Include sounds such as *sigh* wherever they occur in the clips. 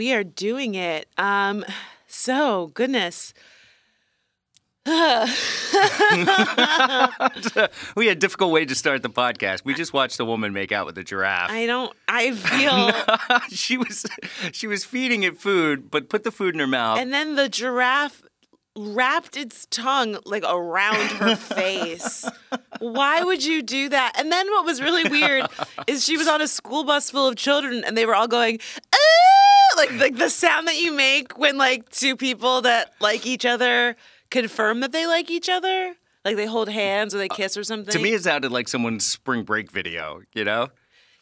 we are doing it. Um, so goodness. *laughs* we had a difficult way to start the podcast. We just watched a woman make out with a giraffe. I don't. I *laughs* feel. *laughs* she was she was feeding it food, but put the food in her mouth. and then the giraffe wrapped its tongue like around her face. Why would you do that? And then what was really weird is she was on a school bus full of children and they were all going! Like like the sound that you make when like two people that like each other confirm that they like each other. Like they hold hands or they kiss or something. to me, it sounded like someone's spring break video. You know?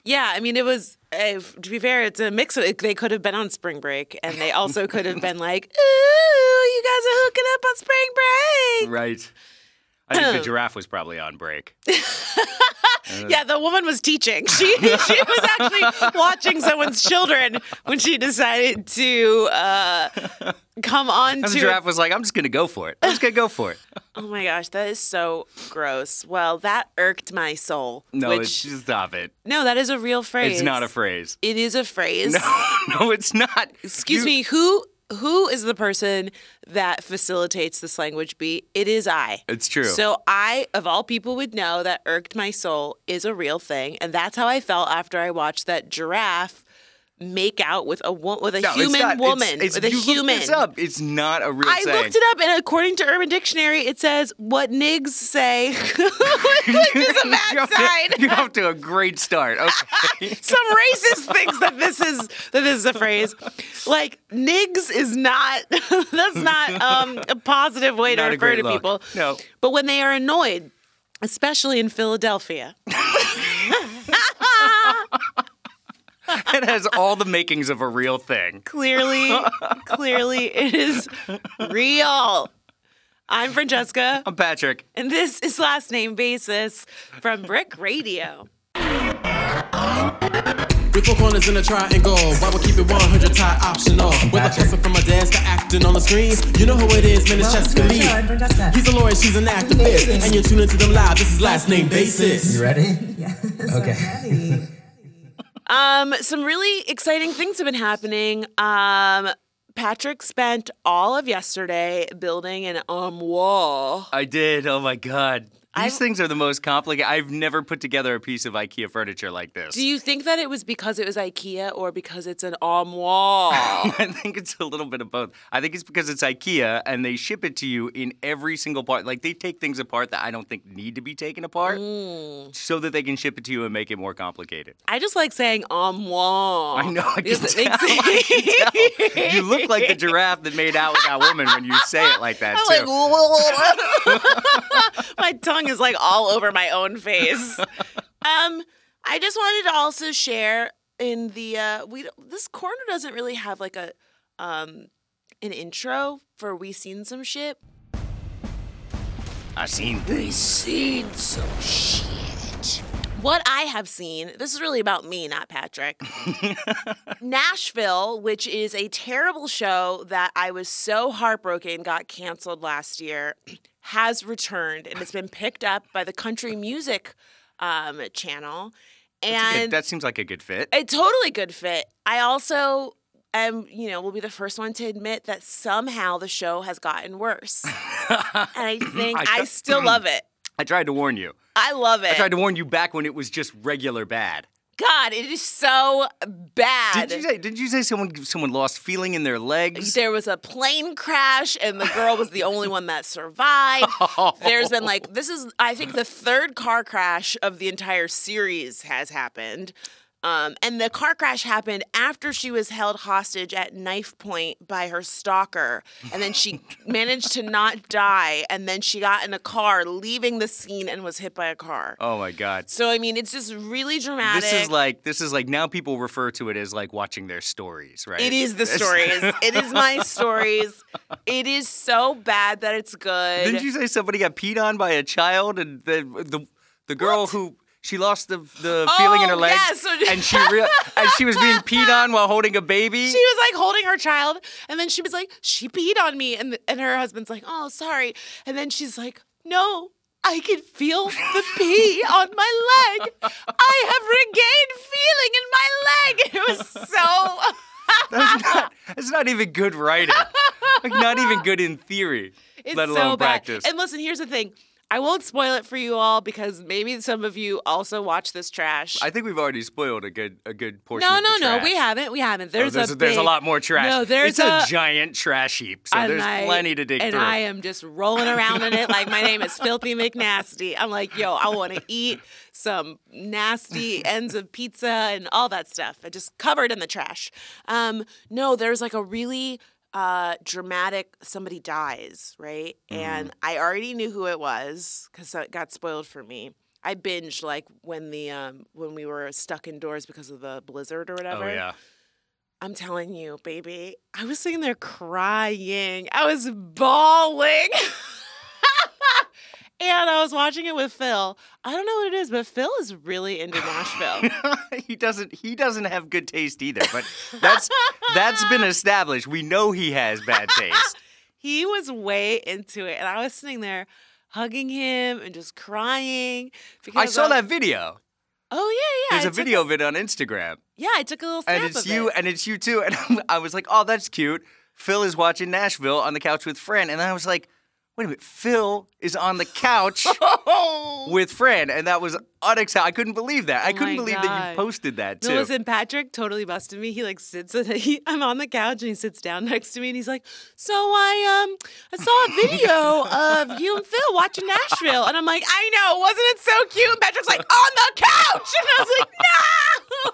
Yeah, I mean, it was. Uh, to be fair, it's a mix. Of, they could have been on spring break, and they also could have been like, "Ooh, you guys are hooking up on spring break." *laughs* Right. I think the *clears throat* giraffe was probably on break. *laughs* Yeah, the woman was teaching. *laughs* She she was actually *laughs* watching someone's children when she decided to uh, come on And the to. giraffe was like, "I'm just gonna go for it. I'm just gonna go for it." Oh my gosh, that is so gross. Well, that irked my soul. No, which, it's stop it. no, that is a real phrase. It's not a phrase. It is a phrase. No, no, it's not. Excuse You- me, who who is the person that facilitates this language beat? It is I. It's true. So I, of all people, would know that irked my soul is a real thing, and that's how I felt after I watched that giraffe make out with a wo- with a No, it's human not. Woman it's- with a human. this up. It's not a real I saying. looked it up, and according to Urban Dictionary, it says what nigs say, which is a You're bad off to- sign. You're off to a great start. Okay. *laughs* Some racist thinks that this is that this is a phrase. Like nigs is not *laughs* that's not um, a positive way to Not a refer to look. people. No. But when they are annoyed, especially in Philadelphia. *laughs* *laughs* it has all the makings of a real thing. Clearly, *laughs* clearly it is real. I'm Francesca, I'm Patrick. and this is last name basis from Brick Radio. With four corners in a triangle, why we keep it 100 tie optional? With a Patrick. hustle from a desk to acting on the screen. You know who it is, man, it's Jessica Lee. He's a lawyer, she's an activist. And you're tuning to them live, this is last name basis. You ready? *laughs* Yes, Okay. Um, some really exciting things have been happening. Um, Patrick spent all of yesterday building an um wall. I did. Oh my god. These I've- things are the most complicated. I've never put together a piece of IKEA furniture like this. Do you think that it was because it was IKEA or because it's an wall? *laughs* I think it's a little bit of both. I think it's because it's IKEA and they ship it to you in every single part. Like they take things apart that I don't think need to be taken apart Mm. so that they can ship it to you and make it more complicated. I just like saying wall. I know. I can tell. *laughs* I can. You look like the giraffe that made out with that woman when you say it like that I'm too. like, *laughs* my tongue is like all over my own face. Um, I just wanted to also share in the uh, we this corner doesn't really have like a um an intro for we seen some shit. I've seen things. seen some shit. What I have seen, this is really about me, not Patrick. *laughs* Nashville, which is a terrible show that I was so heartbroken got canceled last year, has returned and it's been picked up by the country music um, channel. And that seems like a good fit. a totally good fit. I also am, you know, will be the first one to admit that somehow the show has gotten worse. and I *coughs* think I I, still love it. I tried to warn you. I love it. I tried to warn you back when it was just regular bad. God, it is so bad. Did you say? Did you say someone someone lost feeling in their legs? there was a plane crash and the girl was the only one that survived. *laughs* There's been like this is I think the third car crash of the entire series has happened. Um, and the car crash happened after she was held hostage at knife point by her stalker. And then she *laughs* managed to not die. And then she got in a car leaving the scene and was hit by a car. Oh my god. So, I mean, it's just really dramatic. This is like this is like now people refer to it as like watching their stories, right? It is the stories. *laughs* it is my stories. It is so bad that it's good. Didn't you say somebody got peed on by a child and the the the girl What? who she lost the the oh, feeling in her Oh, legs yeah, *laughs* so- and she rea- and she was being peed on while holding a baby? she was like holding her child, and then she was like, "She peed on me," and and her husband's like, "Oh, sorry," and then she's like, "No." I can feel the pee *laughs* on my leg. I have regained feeling in my leg. It was so *laughs* That's not, that's not even good writing. Like, not even good in theory, It's let so alone bad. practice. And listen, here's the thing. I won't spoil it for you all because maybe some of you also watch this trash. I think we've already spoiled a good a good portion. no, of no, no. We haven't. We haven't. Oh, There's, there's, a there's a lot more trash. No, there's it's a, a, giant trash heap, so there's I- plenty to dig and through. And I am just rolling around in it like my name is Filthy McNasty. I'm like, yo, I want to eat some nasty ends of pizza and all that stuff. I just covered in the trash. Um, no, there's like a really uh dramatic somebody dies right Mm-hmm. and i already knew who it was because it got spoiled for me i binged like when the um when we were stuck indoors because of the blizzard or whatever oh yeah. I'm telling you, baby, I was sitting there crying. I was bawling. *laughs* and I was watching it with Phil. I don't know what it is, but Phil is really into Nashville. *laughs* he doesn't he doesn't have good taste either, but *laughs* that's that's been established. We know he has bad taste. *laughs* he was way into it. And I was sitting there hugging him and just crying. I saw that video. Oh, yeah, yeah. There's I a video of it on Instagram. yeah, I took a little snap And it's of you it. and it's you too. And I was like, "Oh, that's cute." Phil is watching Nashville on the couch with Fran, and then I was like, "Wait a minute, Phil is on the couch *laughs* with Fran," and that was unacceptable. I couldn't believe that. I Oh couldn't believe that you posted that too. No, listen, Patrick totally busted me. He like sits. *laughs* He, I'm on the couch and he sits down next to me and he's like, "So I um I saw a video *laughs* of you and Phil watching Nashville," and I'm like, "I know, wasn't it so cute?" And Patrick's like, "On the couch," and I was like, "No!"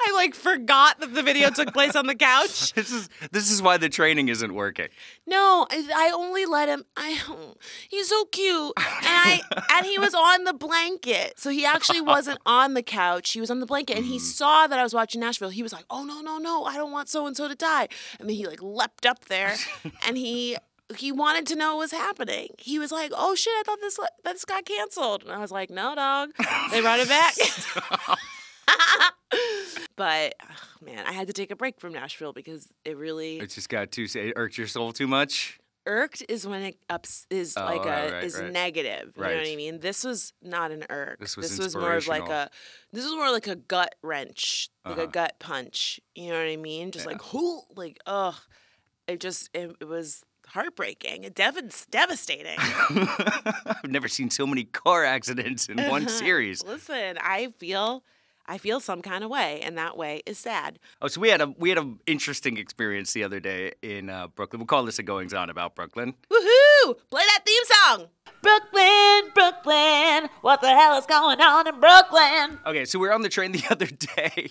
I like forgot that the video took place on the couch. this is this is why the training isn't working. No, I I only let him. I he's so cute, and I *laughs* and he was on the blanket, so he actually wasn't *laughs* on the couch. He was on the blanket, and he mm-hmm. saw that I was watching Nashville. He was like, "Oh no, no, no! I don't want so and so to die." And then he like leapt up there, *laughs* and he he wanted to know what was happening. He was like, "Oh shit! I thought this this got canceled," and I was like, "No, dog, they brought it back." but ugh, man, I had to take a break from Nashville because it really It just got too it irked your soul too much. Irked is when it ups is Oh, like a right, is right. negative. You know what I mean? This was not an irk. This was more of like a this was more like a gut wrench, like Uh-huh. a gut punch. You know what I mean? Just Yeah. like who like ugh. It just it, it was heartbreaking. It dev- devastating. *laughs* I've never seen so many car accidents in one *laughs* series. Listen, I feel I feel some kind of way, and that way is sad. Oh, so we had a we had an interesting experience the other day in uh, Brooklyn. We'll call this a goings on about Brooklyn. Woohoo! Play that theme song. Brooklyn, Brooklyn. What the hell is going on in Brooklyn? Okay, so we're on the train the *laughs* other day.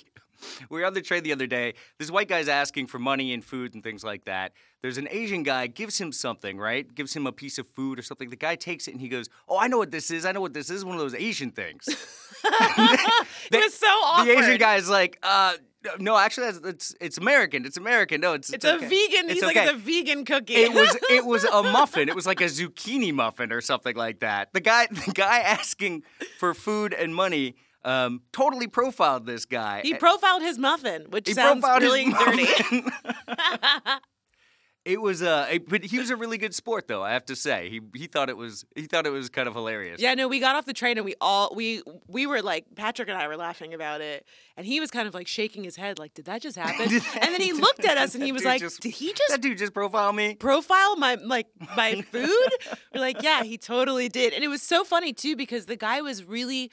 we were on the train the other day. This white guy's asking for money and food and things like that. There's an Asian guy gives him something, right? Gives him a piece of food or something. The guy takes it and he goes, "Oh, I know what this is. I know what this is. One of those Asian things." *laughs* It was so awkward. The Asian guy's like, uh, no, actually, that's, it's it's American. It's American. No, it's It's, okay. a vegan. It's He's like it's a vegan cookie. It was *laughs* it was a muffin. It was like a zucchini muffin or something like that. The guy *laughs* the guy asking for food and money um, totally profiled this guy. he profiled his muffin, which He sounds really dirty. *laughs* It was uh, a, but he was a really good sport though. I have to say, he he thought it was he thought it was kind of hilarious. yeah, no, we got off the train and we all we we were like Patrick and I were laughing about it, and he was kind of like shaking his head, like, "Did that just happen?" *laughs* And then he looked at us and he was like, just- "Did he just That dude just profile me. profile my like my *laughs* food?" we're like, "Yeah, he totally did," and it was so funny too because the guy was really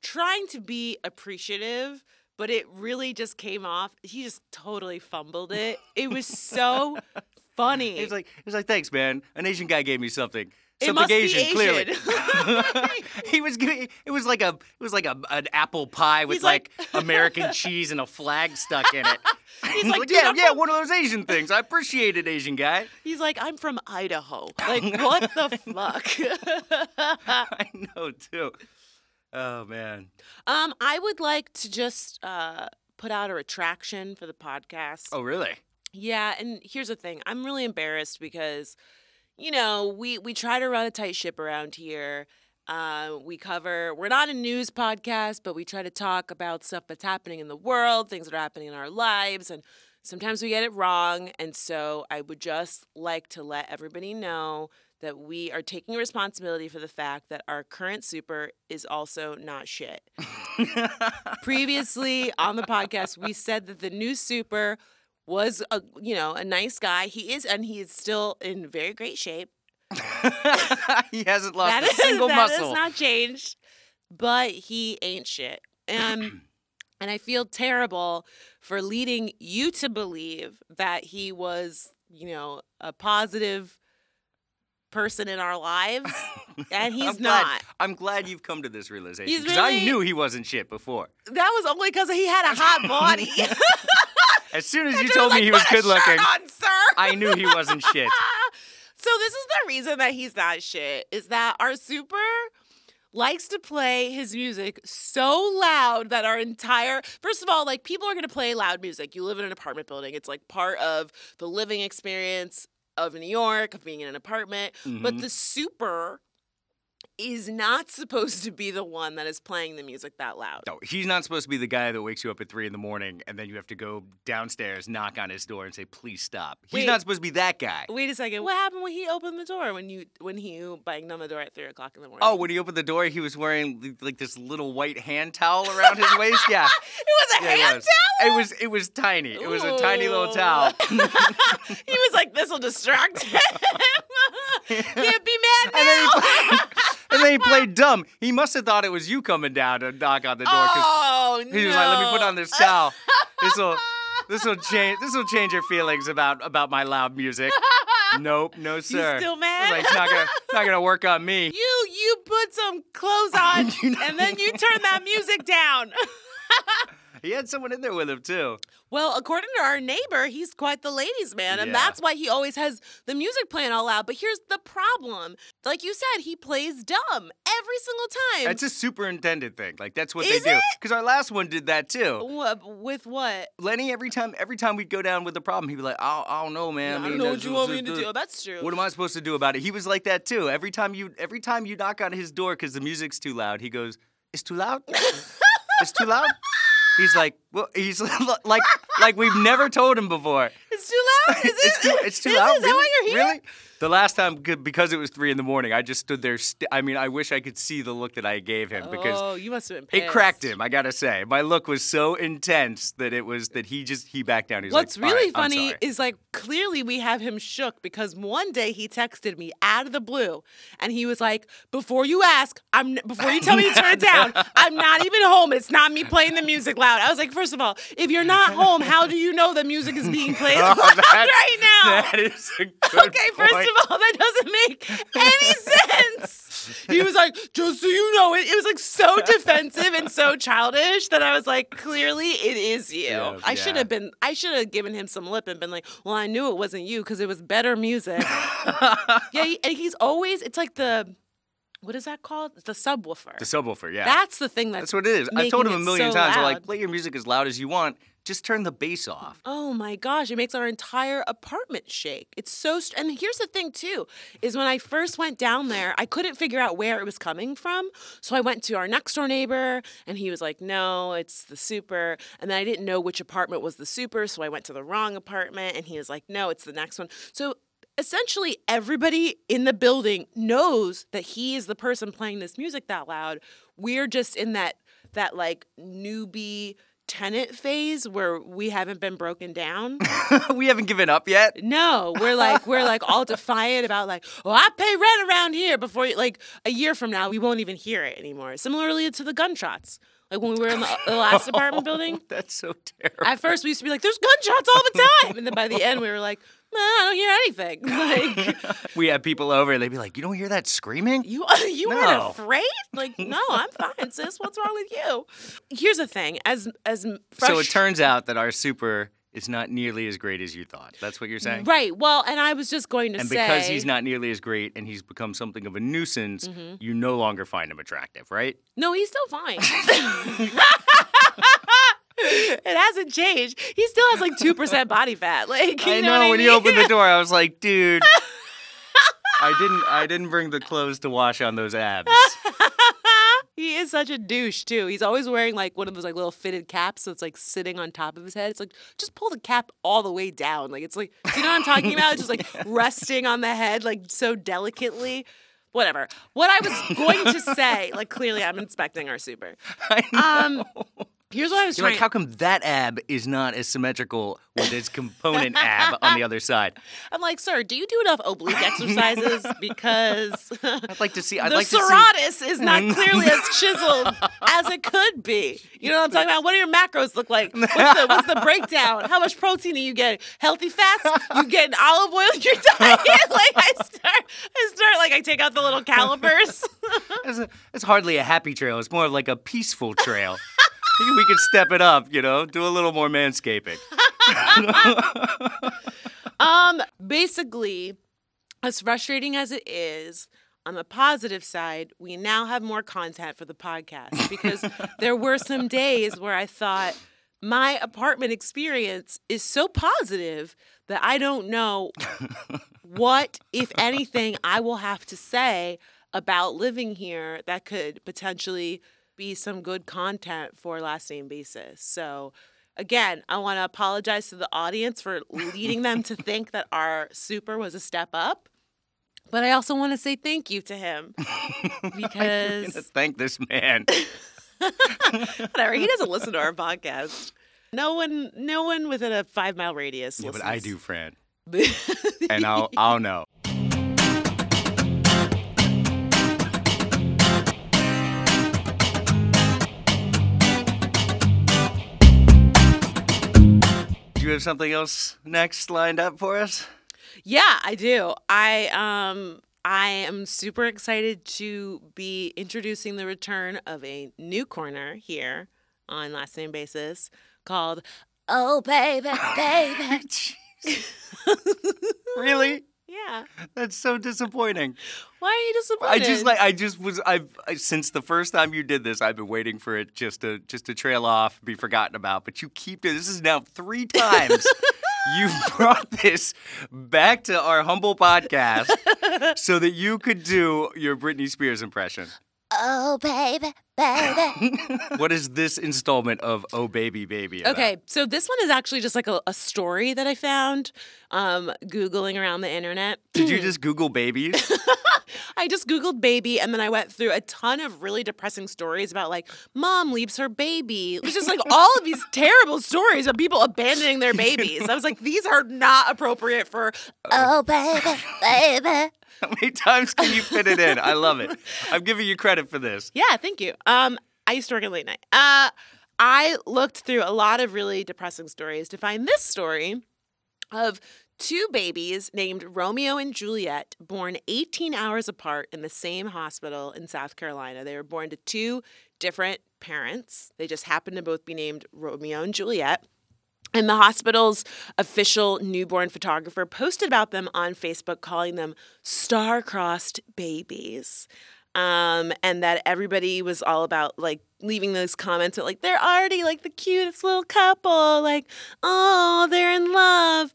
trying to be appreciative. But it really just came off. He just totally fumbled it. It was so *laughs* funny. He was like, he was like, thanks, man. An Asian guy gave me something. It Something must be Asian, clearly. *laughs* *laughs* He was giving. It was like a. It was like a an apple pie with He's like, like- American *laughs* cheese and a flag stuck in it. He's He's like, like, yeah, I'm yeah, from-" one of those Asian things. I appreciate it, Asian guy. He's like, I'm from Idaho. Like, what the fuck? I know too. Oh man. um, I would like to just uh, put out a retraction for the podcast. Oh really? Yeah, and here's the thing. I'm really embarrassed because, you know, we we try to run a tight ship around here. Uh, we cover. We're not a news podcast, but we try to talk about stuff that's happening in the world, things that are happening in our lives, and sometimes we get it wrong. And so, I would just like to let everybody know that we are taking responsibility for the fact that our current super is also not shit. *laughs* Previously on the podcast, we said that the new super was a you know a nice guy. He is, and he is still in very great shape. *laughs* he hasn't lost That a is single that muscle. has not changed, but he ain't shit. Um, and *clears throat* and I feel terrible for leading you to believe that he was, you know, a positive person in our lives, *laughs* and he's I'm glad, not. I'm glad you've come to this realization because I knew he wasn't shit before. That was only because he had a *laughs* hot body. As soon as you told me like, he was good looking, on, sir. *laughs* I knew he wasn't shit. *laughs* So this is the reason that he's not shit is that our super likes to play his music so loud that our entire first of all like people are going to play loud music you live in an apartment building it's like part of the living experience of new york of being in an apartment but Mhm. the super is not supposed to be the one that is playing the music that loud No, he's not supposed to be the guy that wakes you up at three in the morning and then you have to go downstairs, knock on his door, and say, "Please stop." He's Wait. not supposed to be that guy. wait a second what happened when he opened the door when you when he banged on the door at three o'clock in the morning Oh, when he opened the door, he was wearing like this little white hand towel around his waist. Yeah, *laughs* it was a yeah, hand it was. It was it was tiny. It was a tiny little towel. *laughs* *laughs* he was like, "This will distract him. Can't be mad And then he now." And then he *laughs* played dumb. He must have thought it was you coming down to knock on the door oh no. he was like, "Let me put on this towel. This will this will change this will change your feelings about about my loud music." *laughs* Nope, no sir. You still mad? like, it's not gonna not gonna work on me. *laughs* You you put some clothes on You know- and then you turn that music down. *laughs* He had someone in there with him too. Well, according to our neighbor, he's quite the ladies' man, and Yeah. that's why he always has the music playing all loud. But here's the problem: like you said, he plays dumb every single time. It's a superintendent thing. Like that's what Is they do. Because our last one did that too. With what? Lenny, every time every time we'd go down with the problem, he'd be like, I, I don't know, man. I, mean, don't know what you want me to do. That's true. What am I supposed to do about it? He was like that too. Every time you every time you knock on his door because the music's too loud, he goes, "It's too loud. *laughs* it's too loud." He's like, well, he's *laughs* like, like we've never told him before. It's too loud. Is it? it's too, it's too Is loud. Is that why you're here? Really? The last time, because it was three in the morning, I just stood there. St- I mean, I wish I could see the look that I gave him because oh, you must have been pissed. it cracked him. I gotta say, my look was so intense that it was that he just he backed down. He's What's like, "All really right, funny sorry." is like clearly we have him shook because one day he texted me out of the blue and he was like, "Before you ask, I'm before you tell me to turn it down, *laughs* I'm not even home. It's not me playing the music loud." I was like, first of all, if you're not home, how do you know the music is being played *laughs* Oh, right now?" That is a good *laughs* Okay, first point. Of all, that doesn't make any *laughs* sense. He was like, just so you know, it, it was like so *laughs* defensive and so childish that I was like, clearly it is you. Yeah, I should have been, I should have given him some lip and been like, well, I knew it wasn't you because it was better music. *laughs* yeah, he, and he's always, it's like the, what is that called? The subwoofer. The subwoofer, yeah. That's the thing that's, That's what it is. I told him a million so times. I'm like, play your music as loud as you want. Just turn the bass off. Oh my gosh, it makes our entire apartment shake. It's so str- and here's the thing too is when I first went down there, I couldn't figure out where it was coming from. So I went to our next door neighbor and he was like, "No, it's the super." And then I didn't know which apartment was the super, so I went to the wrong apartment and he was like, "No, it's the next one." So essentially everybody in the building knows that he is the person playing this music that loud. We're just in that that like newbie tenant phase where we haven't been broken down. *laughs* we haven't given up yet. No, we're like we're like all *laughs* defiant about like, oh, I pay rent around here before you like a year from now we won't even hear it anymore. Similarly to the gunshots, like when we were in the, the last apartment *laughs* oh, building. That's so terrible. At first we used to be like, there's gunshots all the time, and then by the end we were like, nah, I don't hear anything. *laughs* Like we had people over and they'd be like, You don't hear that screaming? you *laughs* you No. weren't afraid? Like *laughs* no, I'm fine, sis. What's wrong with you? Here's the thing, as as fresh, So it turns out that our super is not nearly as great as you thought. That's what you're saying? right. Well, and I was just going to And say because he's not nearly as great and he's become something of a nuisance, Mm-hmm. you no longer find him attractive, right? No, he's still fine. It hasn't changed. He still has like two percent *laughs* body fat. Like you I know, know, what I when mean? you opened the door, I was like, dude. *laughs* I didn't I didn't bring the clothes to wash on those abs. *laughs* he is such a douche too. He's always wearing like one of those like little fitted caps, that's like sitting on top of his head. It's like just pull the cap all the way down. Like it's like, do you know what I'm talking about? It's just like resting on the head, like so delicately. Whatever. What I was going to say, like clearly, I'm inspecting our super. I know. Um, Here's what I was You're trying. like, how come that ab is not as symmetrical with its component ab on the other side? *laughs* I'm like, sir, do you do enough oblique exercises? *laughs* Because I'd like to see. I'd the like to see. serratus is not *laughs* clearly as chiseled as it could be. You know what I'm talking about? What do your macros look like? What's the, what's the breakdown? How much protein are you getting? Healthy fats? You getting olive oil in your diet? like I start, I start like I take out the little calipers. It's, a, it's hardly a happy trail. It's more of like a peaceful trail. Maybe *laughs* we could step it up. You know, do a little more manscaping. *laughs* Um, basically, as frustrating as it is, on the positive side, we now have more content for the podcast *laughs* because there were some days where I thought my apartment experience is so positive that I don't know what, if anything, I will have to say about living here that could potentially be some good content for last name basis. So again, I want to apologize to the audience for leading them to *laughs* think that our super was a step up. But I also want to say thank you to him *laughs* because Thank this man. *laughs* whatever he doesn't listen to our podcast. No one, no one within a five mile radius. Yeah, but I do, Fran, and I'll I'll know. You have something else next lined up for us? Yeah, I do. I um I am super excited to be introducing the return of a new corner here on last name basis called Oh baby, baby. *laughs* Really? Yeah. That's so disappointing. *laughs* Why are you disappointed? I just like I just was I've I, since the first time you did this I've been waiting for it just to just to trail off be forgotten about but you keep doing this is now three times *laughs* you've brought this back to our humble podcast *laughs* so that you could do your Britney Spears impression. Oh baby, baby. *laughs* What is this installment of Oh Baby Baby? About? Okay, so this one is actually just like a, a story that I found um, Googling around the internet. Did you *clears throat* just Google babies? *laughs* I just Googled baby and then I went through a ton of really depressing stories about like mom leaves her baby. It was just like all of these terrible stories of people abandoning their babies. I was like, these are not appropriate for *laughs* oh baby, baby. How many times can you fit it in? I love it. I'm giving you credit for this. Yeah, thank you. Um, I used to work at late night. Uh, I looked through a lot of really depressing stories to find this story of two babies named Romeo and Juliet, born 18 hours apart in the same hospital in South Carolina. They were born to two different parents. They just happened to both be named Romeo and Juliet. And the hospital's official newborn photographer posted about them on Facebook, calling them star-crossed babies. Um, and that everybody was all about like leaving those comments like they're already like the cutest little couple, like, oh, they're in love.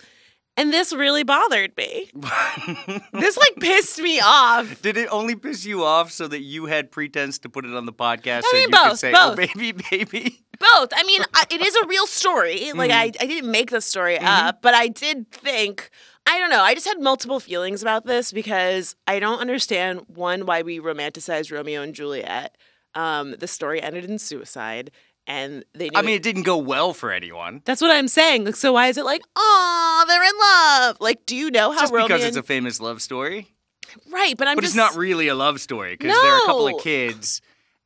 And this really bothered me. *laughs* this like pissed me off. Did it only piss you off so that you had pretense to put it on the podcast I so mean, you could both, say, "Oh, baby, baby"? Both. I mean, I, it is a real story. *laughs* Like I, I didn't make the story up, but I did think. I don't know. I just had multiple feelings about this because I don't understand one why we romanticize Romeo and Juliet. Um, the story ended in suicide, and they. Knew I mean, it didn't go well for anyone. that's what I'm saying. Like, so why is it like, oh, they're in love? Like, do you know how Just Romeo? because it's a famous love story, right, but I'm but just it's not really a love story because there are a couple of kids,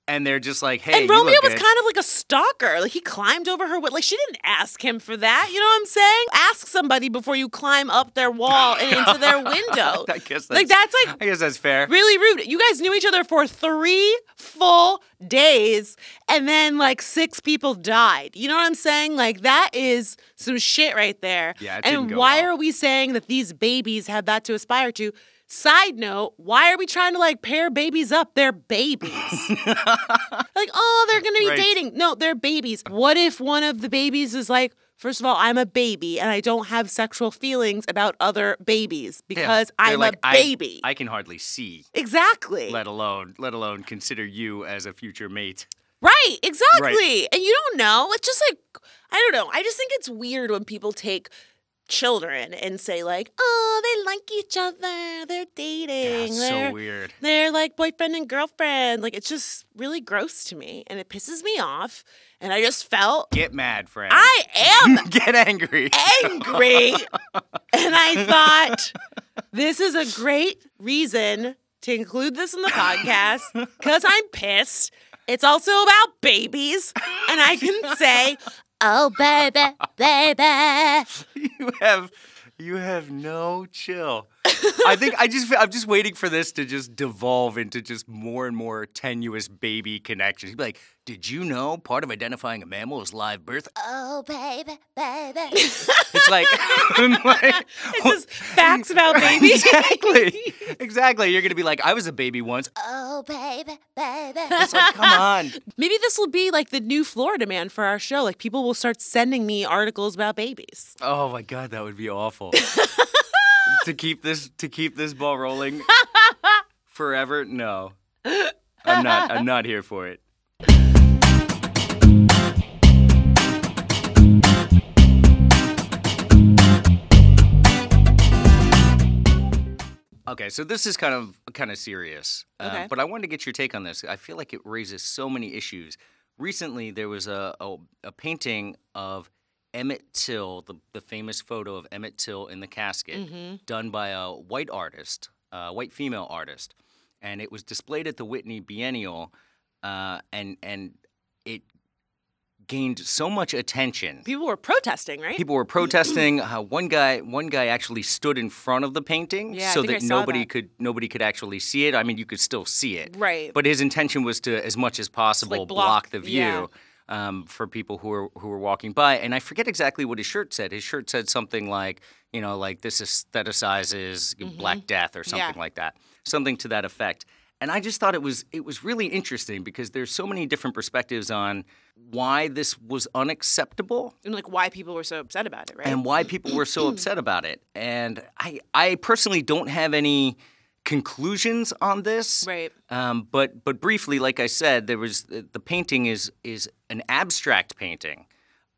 and they're just like, "Hey, and Romeo was good." kind of like a stalker. Like he climbed over her. Like she didn't ask him for that. You know what I'm saying? Ask somebody before you climb up their wall and into their *laughs* window. I guess that's, like that's like I guess that's fair. really rude. You guys knew each other for three full days, and then like six people died. You know what I'm saying? Like that is some shit right there. Yeah, and why well. are we saying that these babies have that to aspire to? Side note, why are we trying to like pair babies up? They're babies. *laughs* like, oh, they're gonna be Right. dating. No, they're babies. What if one of the babies is like, first of all, I'm a baby and I don't have sexual feelings about other babies because they're I'm like, a I- baby. I, can hardly see, exactly. let alone let alone consider you as a future mate. Right, exactly. And you don't know. It's just like I don't know. I just think it's weird when people take children and say like, "Oh, they like each other. They're dating. That's they're, so weird. they're like boyfriend and girlfriend." Like it's just really gross to me and it pisses me off. And I just felt Get mad, friend. I am *laughs* Get angry. angry. and I thought this is a great reason to include this in the podcast *laughs* because I'm pissed. It's also about babies, and I can say, "Oh, baby, baby." *laughs* you have you have no chill. I think I just I'm just waiting for this to just devolve into just more and more tenuous baby connections. He'd be like, "Did you know part of identifying a mammal is live birth?" Oh, baby, baby. It's like, *laughs* like It's just facts about *laughs* babies. exactly, exactly. You're gonna be like, "I was a baby once." Oh, baby, baby. It's like, come on. *laughs* Maybe this will be like the new Florida man for our show. Like people will start sending me articles about babies. Oh my god, that would be awful. To keep this to keep this ball rolling *laughs* forever? No. I'm not I'm not here for it. Okay, so this is kind of kind of serious, uh, but I wanted to get your take on this. I feel like it raises so many issues. Recently, there was a a, a painting of Emmett Till, the, the famous photo of Emmett Till in the casket, done by a white artist, a white female artist, and it was displayed at the Whitney Biennial, uh, and and it gained so much attention. People were protesting, right? People were protesting. Uh, one guy, one guy actually stood in front of the painting Yeah, so that nobody that. could nobody could actually see it. I mean, you could still see it, Right. But his intention was to, as much as possible, block- the view yeah. Um, for people who were who were walking by. And I forget exactly what his shirt said. His shirt said something like, you know, like this aestheticizes Black Death or something Mm-hmm. Yeah. like that, something to that effect. And I just thought it was it was really interesting because there's so many different perspectives on why this was unacceptable and like why people were so upset about it, right? and why people were so upset about it. And I, I personally don't have any conclusions on this. Right. Um, but but briefly, like I said, there was the painting is is an abstract painting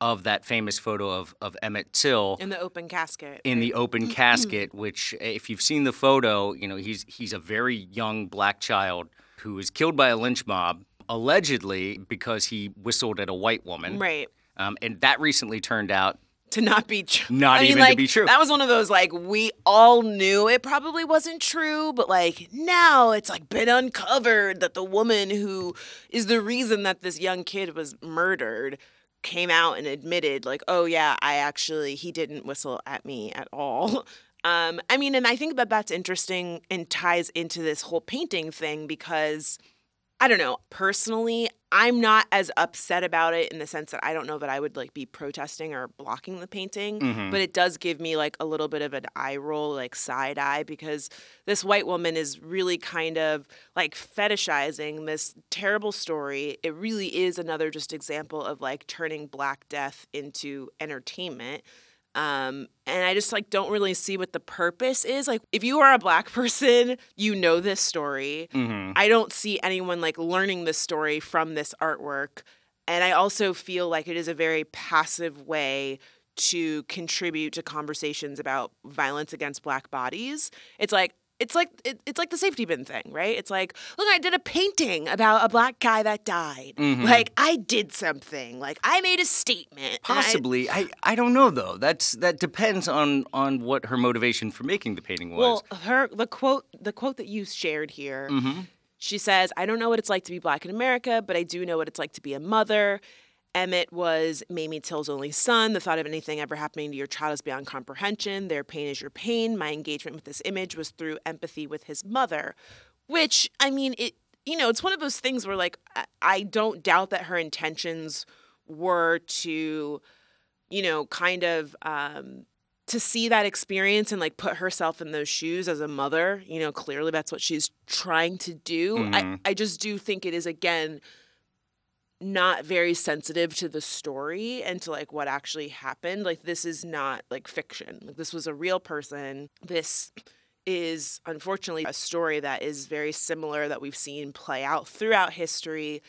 of that famous photo of of Emmett Till in the open casket. in the open *clears throat* casket. Which, if you've seen the photo, you know he's he's a very young black child who was killed by a lynch mob, allegedly because he whistled at a white woman. right. Um, and that recently turned out To not be true. Not I mean, even to be true. That was one of those like we all knew it probably wasn't true, but like now it's like been uncovered that the woman who is the reason that this young kid was murdered came out and admitted like, oh yeah, I actually he didn't whistle at me at all. *laughs* Um, I mean, and I think that that's interesting and ties into this whole painting thing because I don't know. Personally, I'm not as upset about it in the sense that I don't know that I would like be protesting or blocking the painting, Mhm. but it does give me like a little bit of an eye roll, like side eye, because this white woman is really kind of like fetishizing this terrible story. It really is another just example of like turning Black Death into entertainment. Um, and I just like don't really see what the purpose is. Like, if you are a black *laughs* person, you know this story. Mhm. I don't see anyone like learning this story from this artwork. And I also feel like it is a very passive way to contribute to conversations about violence against black bodies. It's like it's like it, it's like the safety pin thing, right? It's like, look, I did a painting about a black guy that died. Mhm. Like I did something. Like I made a statement. and I- Possibly, I, I don't know though. That's that depends on on what her motivation for making the painting was. Well, her the quote the quote that you shared here. Mhm. She says, "I don't know what it's like to be black in America, but I do know what it's like to be a mother." Emmett was Mamie Till's only son. The thought of anything ever happening to your child is beyond comprehension. Their pain is your pain. My engagement with this image was through empathy with his mother, which I mean, it you know, it's one of those things where like I, don't doubt that her intentions were to, you know, kind of um, to see that experience and like put herself in those shoes as a mother, you know, clearly that's what she's trying to do. Mhm. I, I just do think it is again not very sensitive to the story and to like what actually happened. Like this is not like fiction. Like this was a real person. This is unfortunately a story that is very similar that we've seen play out throughout history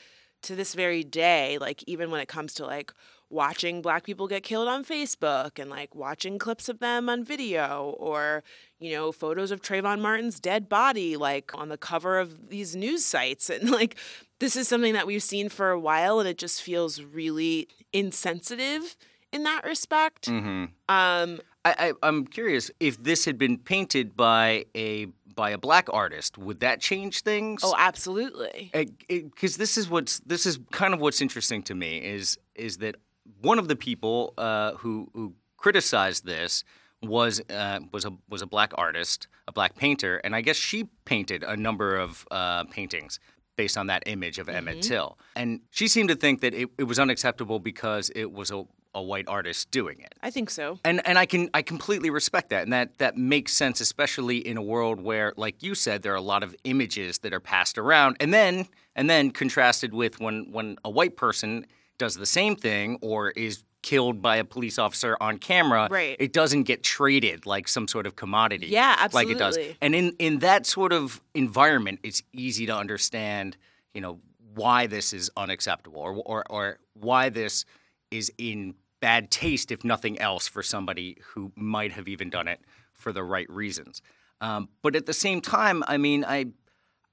to this very day like even when it comes to like watching black people get killed on Facebook and like watching clips of them on video or, you know, photos of Trayvon Martin's dead body like on the cover of these news sites. *laughs* And like, this is something that we've seen for a while and it just feels really insensitive in that respect. Mm-hmm. Um, I, I, I'm curious if this had been painted by a by a black artist, would that change things? oh, absolutely. because this is what's this is kind of what's interesting to me is is that one of the people uh, who who criticized this was uh, was a was a black artist, a black painter, and I guess she painted a number of uh, paintings based on that image of Emmett mm-hmm. Till, and she seemed to think that it, it was unacceptable because it was a, a white artist doing it. I think so. and and I can I completely respect that, and that that makes sense, especially in a world where, like you said, there are a lot of images that are passed around, and then and then contrasted with when when a white person does the same thing or is killed by a police officer on camera, Right. it doesn't get traded like some sort of commodity, Yeah, absolutely. like it does. And in in that sort of environment, it's easy to understand, you know, why this is unacceptable or or, or why this is in bad taste, if nothing else, for somebody who might have even done it for the right reasons. Um, but at the same time, I mean, I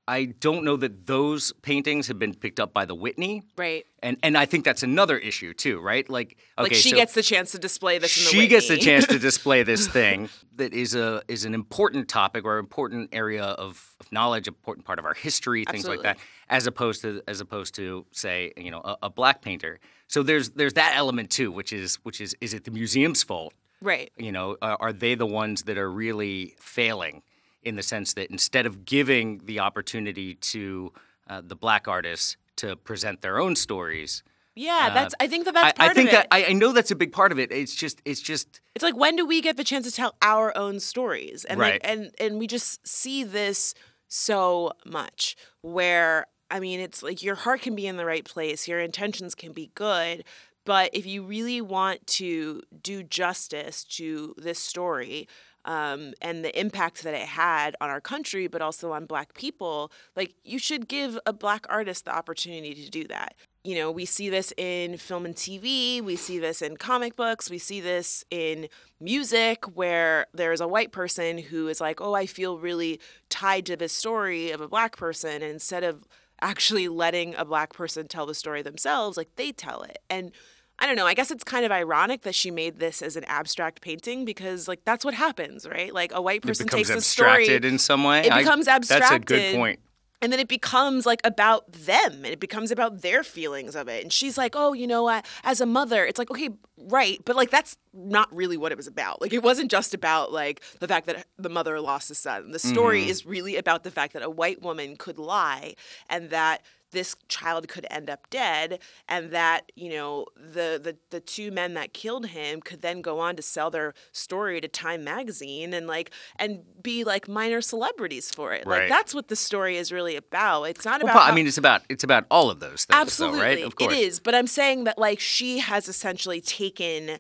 I don't know that those paintings have been picked up by the Whitney, Right. and and I think that's another issue too, right? Like, okay, like she so gets the chance to display this in the she gets the chance to *laughs* display this thing that is a is an important topic or important area of, of knowledge, important part of our history, things like that, as opposed to as opposed to say you know a, a black painter. So there's there's that element too, which is which is is it the museum's fault? right. You know, are, are they the ones that are really failing in the sense that instead of giving the opportunity to uh, the black artists to present their own stories? Yeah, that's. I think that that's Uh, I, I think of it. that I, I know that's a big part of it. It's just it's just it's like when do we get the chance to tell our own stories? And Right. like, and and we just see this so much where I mean, it's like your heart can be in the right place, your intentions can be good, but if you really want to do justice to this story. Um, and the impact that it had on our country, but also on Black people, like you should give a Black artist the opportunity to do that. You know, we see this in film and TV, we see this in comic books, we see this in music where there's a white person who is like, oh, I feel really tied to this story of a black person. And instead of actually letting a black person tell the story themselves, like they tell it. And I don't know, I guess it's kind of ironic that she made this as an abstract painting because, like, that's what happens, right? Like, a white person takes a story. It abstracted in some way. It I- becomes That's a good abstracted. point. And then it becomes like about them and it becomes about their feelings of it. And she's like, oh, you know what? As a mother, it's like, okay, right. But like, that's not really what it was about. Like, it wasn't just about like the fact that the mother lost a son. The story Mm-hmm. is really about the fact that a white woman could lie and that this child could end up dead and that you know the, the the two men that killed him could then go on to sell their story to time magazine and like and be like minor celebrities for it Right. like that's what the story is really about it's not Well, about I mean, it's about it's about all of those things, absolutely though, right? Of course. it is but i'm saying that like she has essentially taken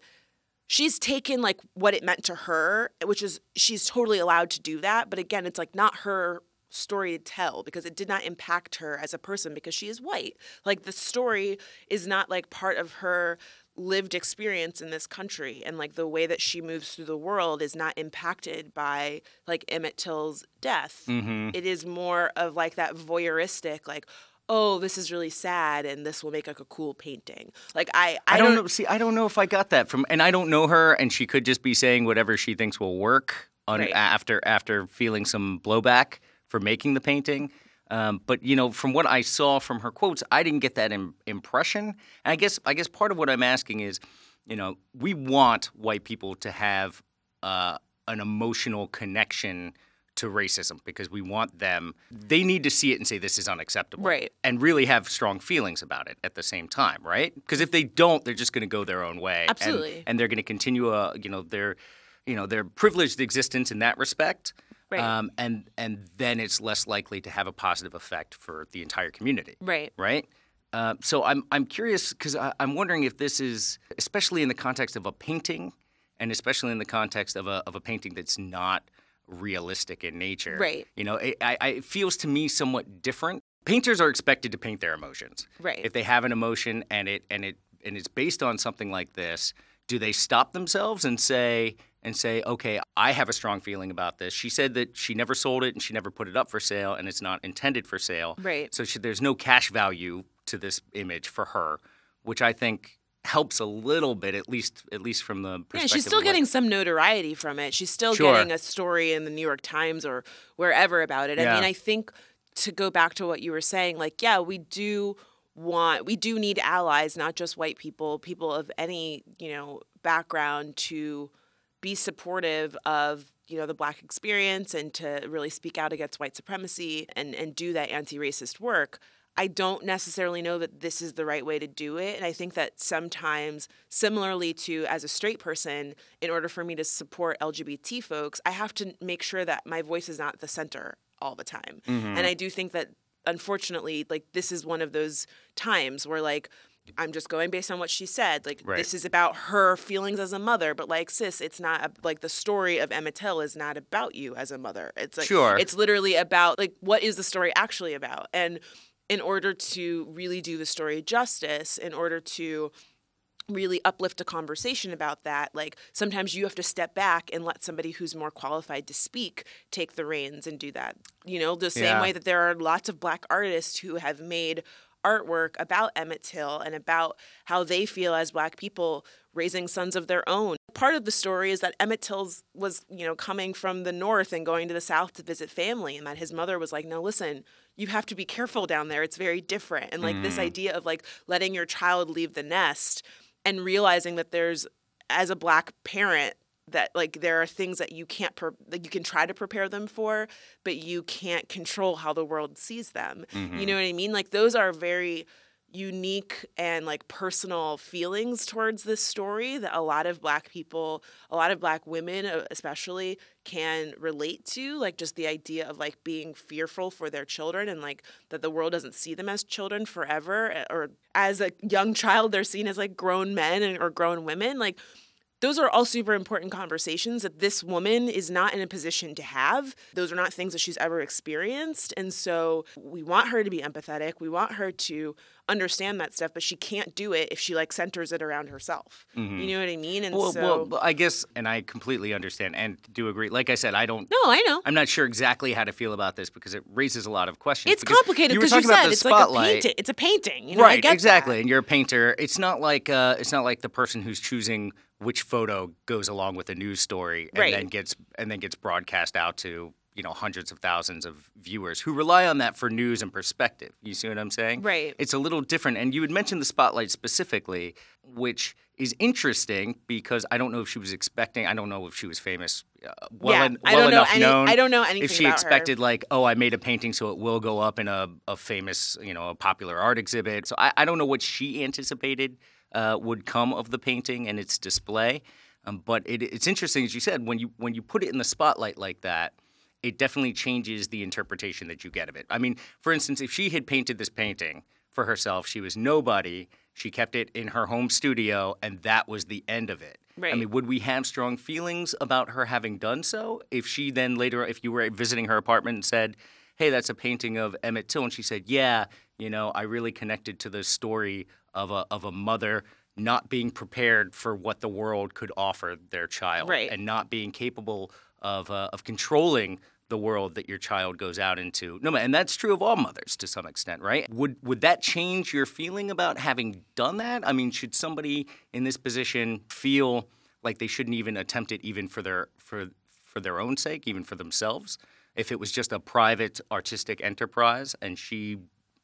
she's taken like what it meant to her which is she's totally allowed to do that but again it's like not her story to tell because it did not impact her as a person because she is white like the story is not like part of her lived experience in this country and like the way that she moves through the world is not impacted by like Emmett Till's death. Mm-hmm. It is more of like that voyeuristic like oh this is really sad and this will make like a cool painting. Like I I, I don't know. See, I don't know if I got that from, and I don't know her, and she could just be saying whatever she thinks will work on Right. after after feeling some blowback for making the painting. Um, but you know, from what I saw from her quotes, I didn't get that Im- impression. And I guess I guess part of what I'm asking is, you know, we want white people to have uh, an emotional connection to racism because we want them. They need to see it and say this is unacceptable, Right. And really have strong feelings about it at the same time, right? Because if they don't, they're just going to go their own way, and- Absolutely. and, they're going to continue, uh, you know, their, you know, their privileged existence in that respect. Right. Um, and and then it's less likely to have a positive effect for the entire community right. right? Uh, so I'm I'm curious because I'm wondering if this is, especially in the context of a painting, and especially in the context of a of a painting that's not realistic in nature. Right. You know, it, I, I, it feels to me somewhat different. Painters are expected to paint their emotions. Right. If they have an emotion and it and it and it's based on something like this, do they stop themselves and say and say, okay, I have a strong feeling about this. She said that she never sold it and she never put it up for sale, and it's not intended for sale. Right. So she, there's no cash value to this image for her, which I think helps a little bit, at least at least from the perspective. Yeah, she's still like- getting some notoriety from it. She's still Sure. getting a story in the New York Times or wherever about it. I Yeah. mean, I think to go back to what you were saying, like, yeah, we do want, we do need allies, not just white people, people of any, you know, background to be supportive of you know the black experience and to really speak out against white supremacy and and do that anti-racist work I don't necessarily know that this is the right way to do it. And I think that sometimes, similarly to as a straight person, in order for me to support LGBT folks, I have to make sure that my voice is not the center all the time. Mm-hmm. And I do think that, unfortunately, like this is one of those times where, like, I'm just going based on what she said. Like, Right. this is about her feelings as a mother, but like, sis, it's not a- like the story of Emmett Till is not about you as a mother. It's like, Sure. it's literally about like, what is the story actually about? And in order to really do the story justice, in order to really uplift a conversation about that, like sometimes you have to step back and let somebody who's more qualified to speak take the reins and do that. You know, the same Yeah. way that there are lots of black artists who have made artwork about Emmett Till and about how they feel as black people raising sons of their own. Part of the story is that Emmett Till was, you know, coming from the north and going to the south to visit family and that his mother was like, "No, listen, you have to be careful down there. It's very different." And like this mm. idea of like letting your child leave the nest and realizing that there's as a black parent that like there are things that you can't pre- that you can try to prepare them for but you can't control how the world sees them. You know what i mean? Like those are very unique and like personal feelings towards this story that a lot of black people a lot of black women uh, especially can relate to like just the idea of like being fearful for their children and like that the world doesn't see them as children forever uh, or as a young child they're seen as like grown men and, or grown women. Like those are all super important conversations that this woman is not in a position to have. Those are not things that she's ever experienced. And so we want her to be empathetic. We want her to understand that stuff, but she can't do it if she like centers it around herself. You know what I mean? And Mm-hmm. Well, so well, I guess, and I completely understand and do agree. Like I said, I don't. No, I know. I'm not sure exactly how to feel about this because it raises a lot of questions. It's complicated you because you, about said it's like a spotlight. painting. It's a painting. You know, I right, get exactly. that. And you're a painter. It's not like uh, it's not like the person who's choosing which photo goes along with a news story and Right. then gets and then gets broadcast out to you know hundreds of thousands of viewers who rely on that for news and perspective. You see what I'm saying? Right. It's a little different. And you had mentioned the spotlight specifically, which is interesting because I don't know if she was expecting. I don't know if she was famous. Uh, well, Yeah, en- I well don't know enough any- known. I don't know anything If she about her. expected like, oh, I made a painting, so it will go up in a, a famous, you know, a popular art exhibit. So I, I don't know what she anticipated uh, would come of the painting and its display. Um, but it, it's interesting, as you said, when you when you put it in the spotlight like that, it definitely changes the interpretation that you get of it. I mean, for instance, if she had painted this painting for herself, she was nobody. She kept it in her home studio, and that was the end of it. I mean, would we have strong feelings about her having done so? If she then later, if you were visiting her apartment and said, "Hey, that's a painting of Emmett Till," and she said, "Yeah, you know, I really connected to the story of a of a mother." Not being prepared for what the world could offer their child, Right. and not being capable of uh, of controlling the world that your child goes out into. No, and that's true of all mothers to some extent, right? Would would that change your feeling about having done that? I mean, should somebody in this position feel like they shouldn't even attempt it, even for their for for their own sake, even for themselves? If it was just a private artistic enterprise, and she,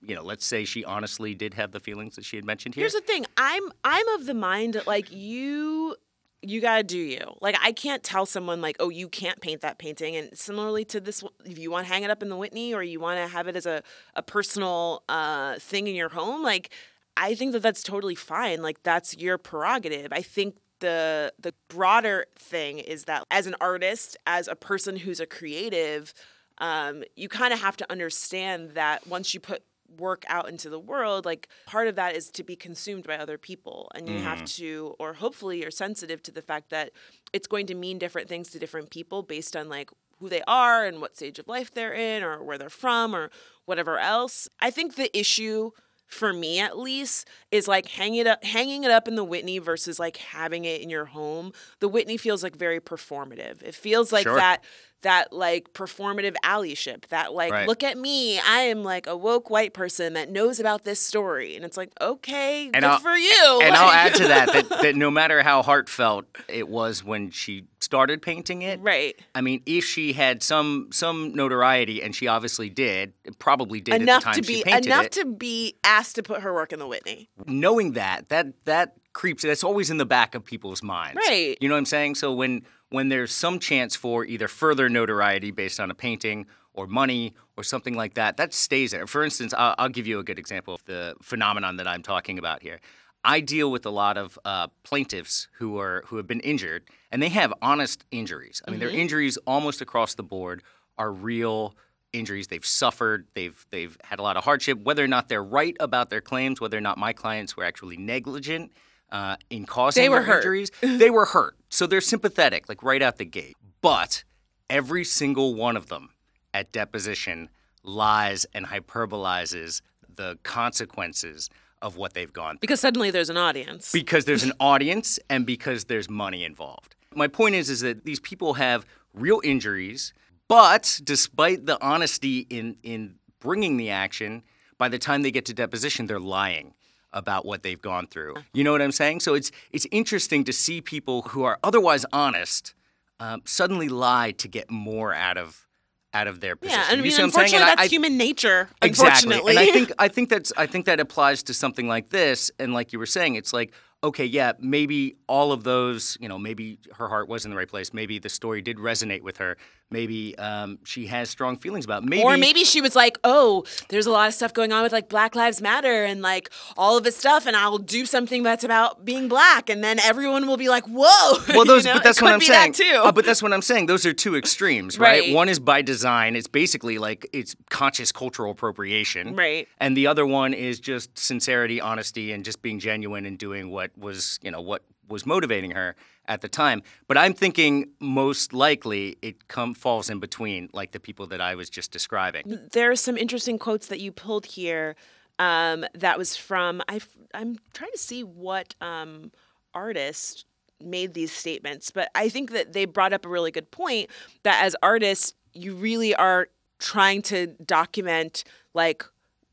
you know, let's say she honestly did have the feelings that she had mentioned here. Here's the thing. I'm I'm of the mind that like you you gotta do you. Like I can't tell someone like, oh, you can't paint that painting. And similarly to this, if you want to hang it up in the Whitney or you want to have it as a a personal uh, thing in your home, like I think that that's totally fine. Like that's your prerogative. I think the the broader thing is that as an artist, as a person who's a creative, um, you kind of have to understand that once you put work out into the world, like part of that is to be consumed by other people. And you have mm-hmm. to, or hopefully you're sensitive to the fact that it's going to mean different things to different people based on like who they are and what stage of life they're in or where they're from or whatever else. I think the issue for me at least, is like hanging it up, hanging it up in the Whitney versus like having it in your home. The Whitney feels like very performative. It feels like Sure. that that like performative allyship. That like, Right. look at me, I am like a woke white person that knows about this story, and it's like, okay, And good I'll- for you. And I'll add to that, that *laughs* that no matter how heartfelt it was when she started painting it, right. I mean, if she had some some notoriety, and she obviously did, probably did enough at the time to be enough it, to be asked to put her work in the Whitney. knowing that that that creeps that's always in the back of people's minds. Right. you know what i'm saying? So when when there's some chance for either further notoriety based on a painting or money or something like that that stays there. For instance i'll, I'll give you a good example of the phenomenon that i'm talking about here. I deal with a lot of uh, plaintiffs who are who have been injured and they have honest injuries. I mean their injuries almost across the board are real injuries. They've suffered they've they've had a lot of hardship. Whether or not they're right about their claims whether or not my clients were actually negligent uh, in causing They were injuries *laughs* they were hurt. So they're sympathetic like right out the gate. But every single one of them at deposition lies and hyperbolizes the consequences of what they've gone through. Because suddenly there's an audience. because there's an *laughs* audience and because there's money involved. My point is is that these people have real injuries, but despite the honesty in in bringing the action, by the time they get to deposition they're lying about what they've gone through. You know what I'm saying? So it's it's interesting to see people who are otherwise honest um, suddenly lie to get more out of out of their position. yeah, and I mean, see what I'm saying? unfortunately, that's I- human nature. Exactly. Unfortunately, And I think I think that's I think that applies to something like this. And like you were saying, it's like, okay, yeah, maybe all of those, you know, maybe her heart was in the right place. Maybe the story did resonate with her. Maybe um, she has strong feelings about. it. Maybe or maybe she was like, "Oh, there's a lot of stuff going on with like Black Lives Matter and like all of this stuff, and I'll do something that's about being black, and then everyone will be like, whoa." *laughs* Well, those, you know? but that's it what I'm saying. Too. Uh, but that's what I'm saying. Those are two extremes, right? Right. One is by design. It's basically like it's conscious cultural appropriation, Right. And the other one is just sincerity, honesty, and just being genuine and doing what was, you know, what was motivating her at the time. But I'm thinking most likely it come falls in between, like the people that I was just describing. there are some interesting quotes that you pulled here. Um, that was from I. I'm trying to see what um, artist made these statements, but I think that they brought up a really good point that as artists, you really are trying to document like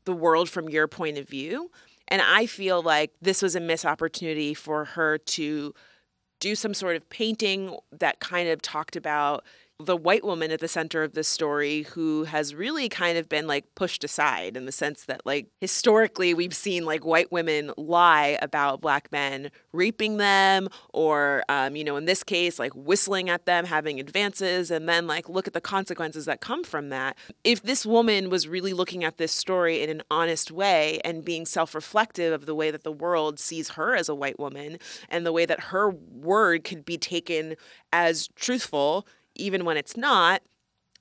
the world from your point of view. And I feel like this was a missed opportunity for her to do some sort of painting that kind of talked about the white woman at the center of this story who has really kind of been like pushed aside in the sense that like historically we've seen like white women lie about black men raping them or um, you know in this case like whistling at them having advances and then like look at the consequences that come from that. If this woman was really looking at this story in an honest way and being self-reflective of the way that the world sees her as a white woman and the way that her word could be taken as truthful even when it's not.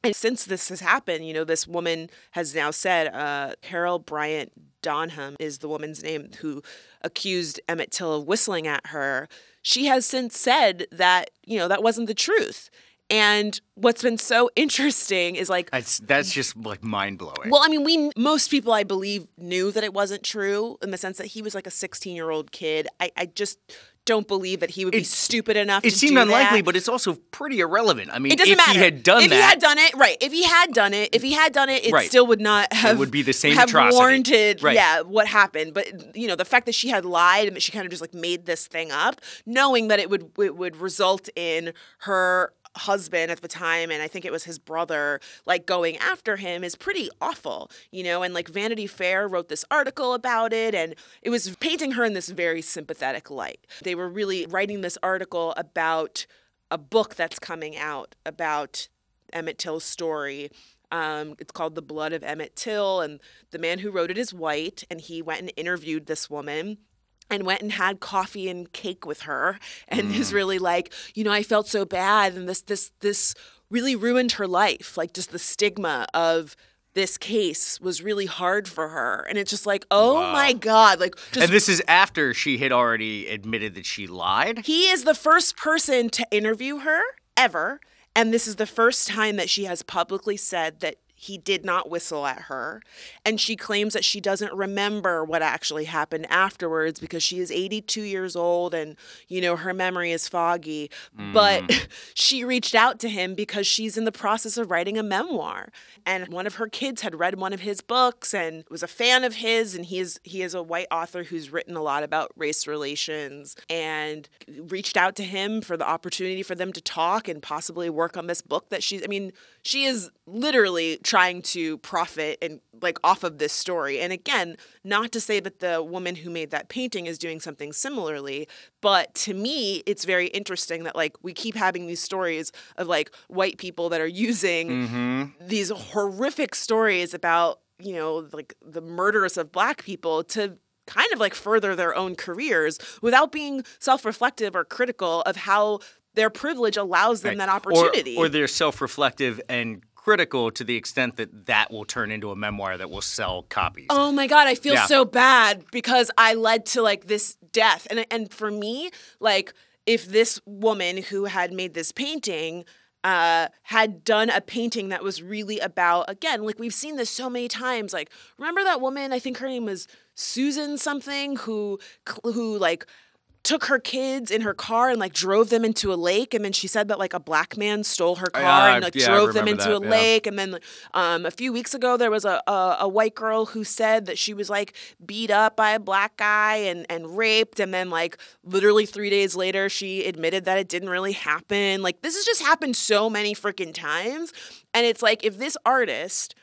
And since this has happened, you know, this woman has now said, uh, Carol Bryant Donham is the woman's name who accused Emmett Till of whistling at her. She has since said that, you know, that wasn't the truth. And what's been so *laughs* interesting is like, That's that's just like mind blowing. well, I mean, we most people, I believe, knew that it wasn't true in the sense that he was like a 16 year old kid. I, I just don't believe that he would be stupid enough. it to seemed unlikely, that. but it's also pretty irrelevant. I mean, It doesn't if matter. he had done if that, if he had done it, right? If he had done it, if he had done it, it Right. still would not have. It would be the same have atrocity. warranted, Right. yeah, what happened. But you know, the fact that she had lied and that she kind of just like made this thing up, knowing that it would it would result in her husband at the time and I think it was his brother like going after him is pretty awful, you know, and like Vanity Fair wrote this article about it and it was painting her in this very sympathetic light. They were really writing this article about a book that's coming out about Emmett Till's story. Um, it's called The Blood of Emmett Till, and the man who wrote it is white, and he went and interviewed this woman and went and had coffee and cake with her and is mm. really like you know i felt so bad and this this this really ruined her life like just the stigma of this case was really hard for her and it's just like oh my god like just and this is after she had already admitted that she lied. he is the first person to interview her ever. And this is the first time that she has publicly said that he did not whistle at her. And she claims that she doesn't remember what actually happened afterwards because she is 82 years old and, you know, her memory is foggy. Mm. But *laughs* she reached out to him because she's in the process of writing a memoir. And one of her kids had read one of his books and was a fan of his. And he is, he is a white author who's written a lot about race relations and reached out to him for the opportunity for them to talk and possibly work on this book that she's, I mean, she is literally trying to profit and like off of this story. And again, not to say that the woman who made that painting is doing something similarly, but to me, it's very interesting that like we keep having these stories of like white people that are using mm-hmm. these horrific stories about, you know, like the murders of black people to kind of like further their own careers without being self-reflective or critical of how their privilege allows them right. that opportunity. Or, or they're self reflective and critical to the extent that that will turn into a memoir that will sell copies. Oh my god, I feel yeah. so bad because I led to like this death. And and for me, like if this woman who had made this painting uh, had done a painting that was really about again like we've seen this so many times like remember that woman i think her name was susan something who who like took her kids in her car and like drove them into a lake and then she said that like a black man stole her car and like yeah, drove them into that, a yeah. lake and then um, a few weeks ago there was a, a, a white girl who said that she was like beat up by a black guy and and raped and then like literally three days later she admitted that it didn't really happen like this has just happened so many freaking times and it's like if this artist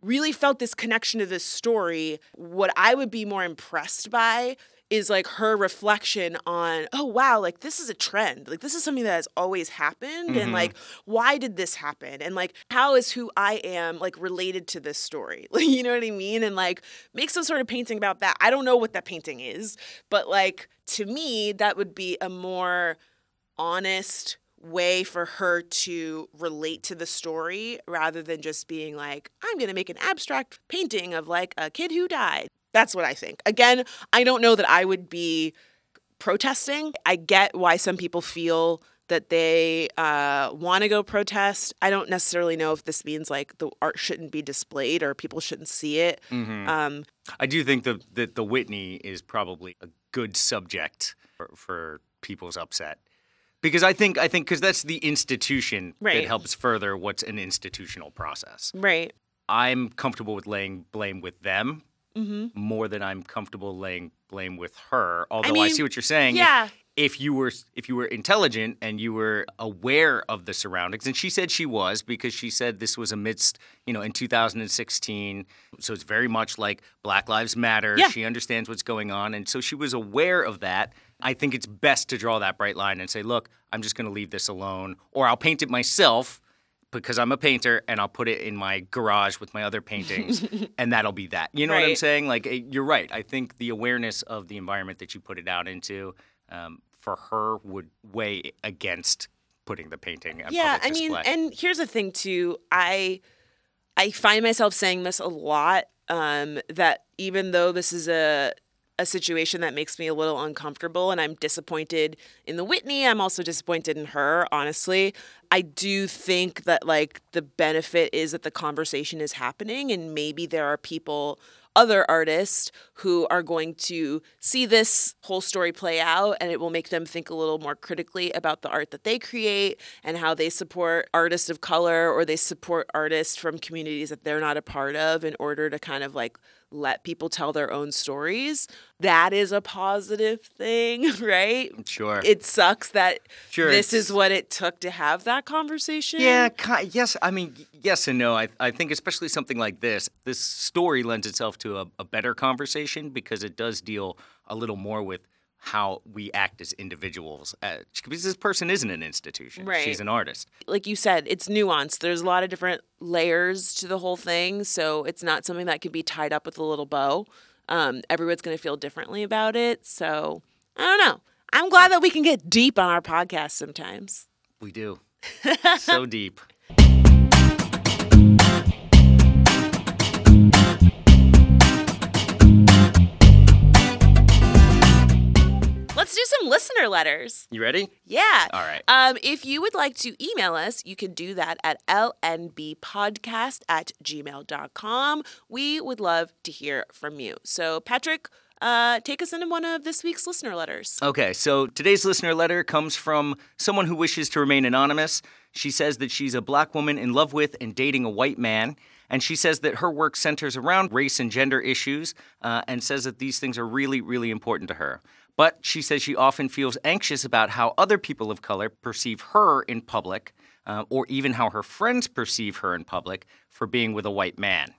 really felt this connection to this story what i would be more impressed by is like her reflection on oh wow like this is a trend. Like this is something that has always happened mm-hmm. and like why did this happen? And like how is who i am like related to this story? Like *laughs* you know what i mean? And like make some sort of painting about that. I don't know what that painting is but like to me that would be a more honest way for her to relate to the story rather than just being like i'm going to make an abstract painting of like a kid who died that's what I think. Again, I don't know that I would be protesting. I get why some people feel that they uh, want to go protest. I don't necessarily know if this means like the art shouldn't be displayed or people shouldn't see it. Mm-hmm. Um, I do think that the, the Whitney is probably a good subject for, for people's upset because I think I think because that's the institution right. that helps further what's an institutional process. Right. I'm comfortable with laying blame with them mm-hmm. more than I'm comfortable laying blame with her. Although I, mean, I see what you're saying. Yeah. If, if you were if you were intelligent and you were aware of the surroundings and she said she was because she said this was amidst you know in 2016 so it's very much like black lives matter yeah. she understands what's going on and so she was aware of that i think it's best to draw that bright line and say look i'm just going to leave this alone or i'll paint it myself because I'm a painter and I'll put it in my garage with my other paintings *laughs* and that'll be that. You know right. what I'm saying? Like eh, you're right. I think the awareness of the environment that you put it out into um, for her would weigh against putting the painting on yeah, I mean, and here's the thing too. I I find myself saying this a lot um, that even though this is a a situation that makes me a little uncomfortable and I'm disappointed in the Whitney. I'm also disappointed in her, honestly. I do think that like the benefit is that the conversation is happening and maybe there are people other artists who are going to see this whole story play out and it will make them think a little more critically about the art that they create and how they support artists of color or they support artists from communities that they're not a part of in order to kind of like let people tell their own stories. That is a positive thing, *laughs* right? Sure. It sucks that sure, this is what it took to have that conversation. Yeah, yes. I mean, yes and no. I, I think, especially something like this, this story lends itself to a, a better conversation because it does deal a little more with how we act as individuals uh, because this person isn't an institution. Right. she's an artist. Like you said it's nuanced. There's a lot of different layers to the whole thing so it's not something that can be tied up with a little bow. Um, everyone's going to feel differently about it so i don't know. I'm glad that we can get deep on our podcast sometimes. We do. *laughs* So deep do some listener letters. You ready? Yeah. All right. Um, if you would like to email us, you can do that at lnbpodcast at gmail.com. We would love to hear from you. So, Patrick, uh, take us into one of this week's listener letters. Okay, so today's listener letter comes from someone who wishes to remain anonymous. She says that she's a black woman in love with and dating a white man. And she says that her work centers around race and gender issues uh, and says that these things are really, really important to her. But she says she often feels anxious about how other people of color perceive her in public, uh, or even how her friends perceive her in public for being with a white man.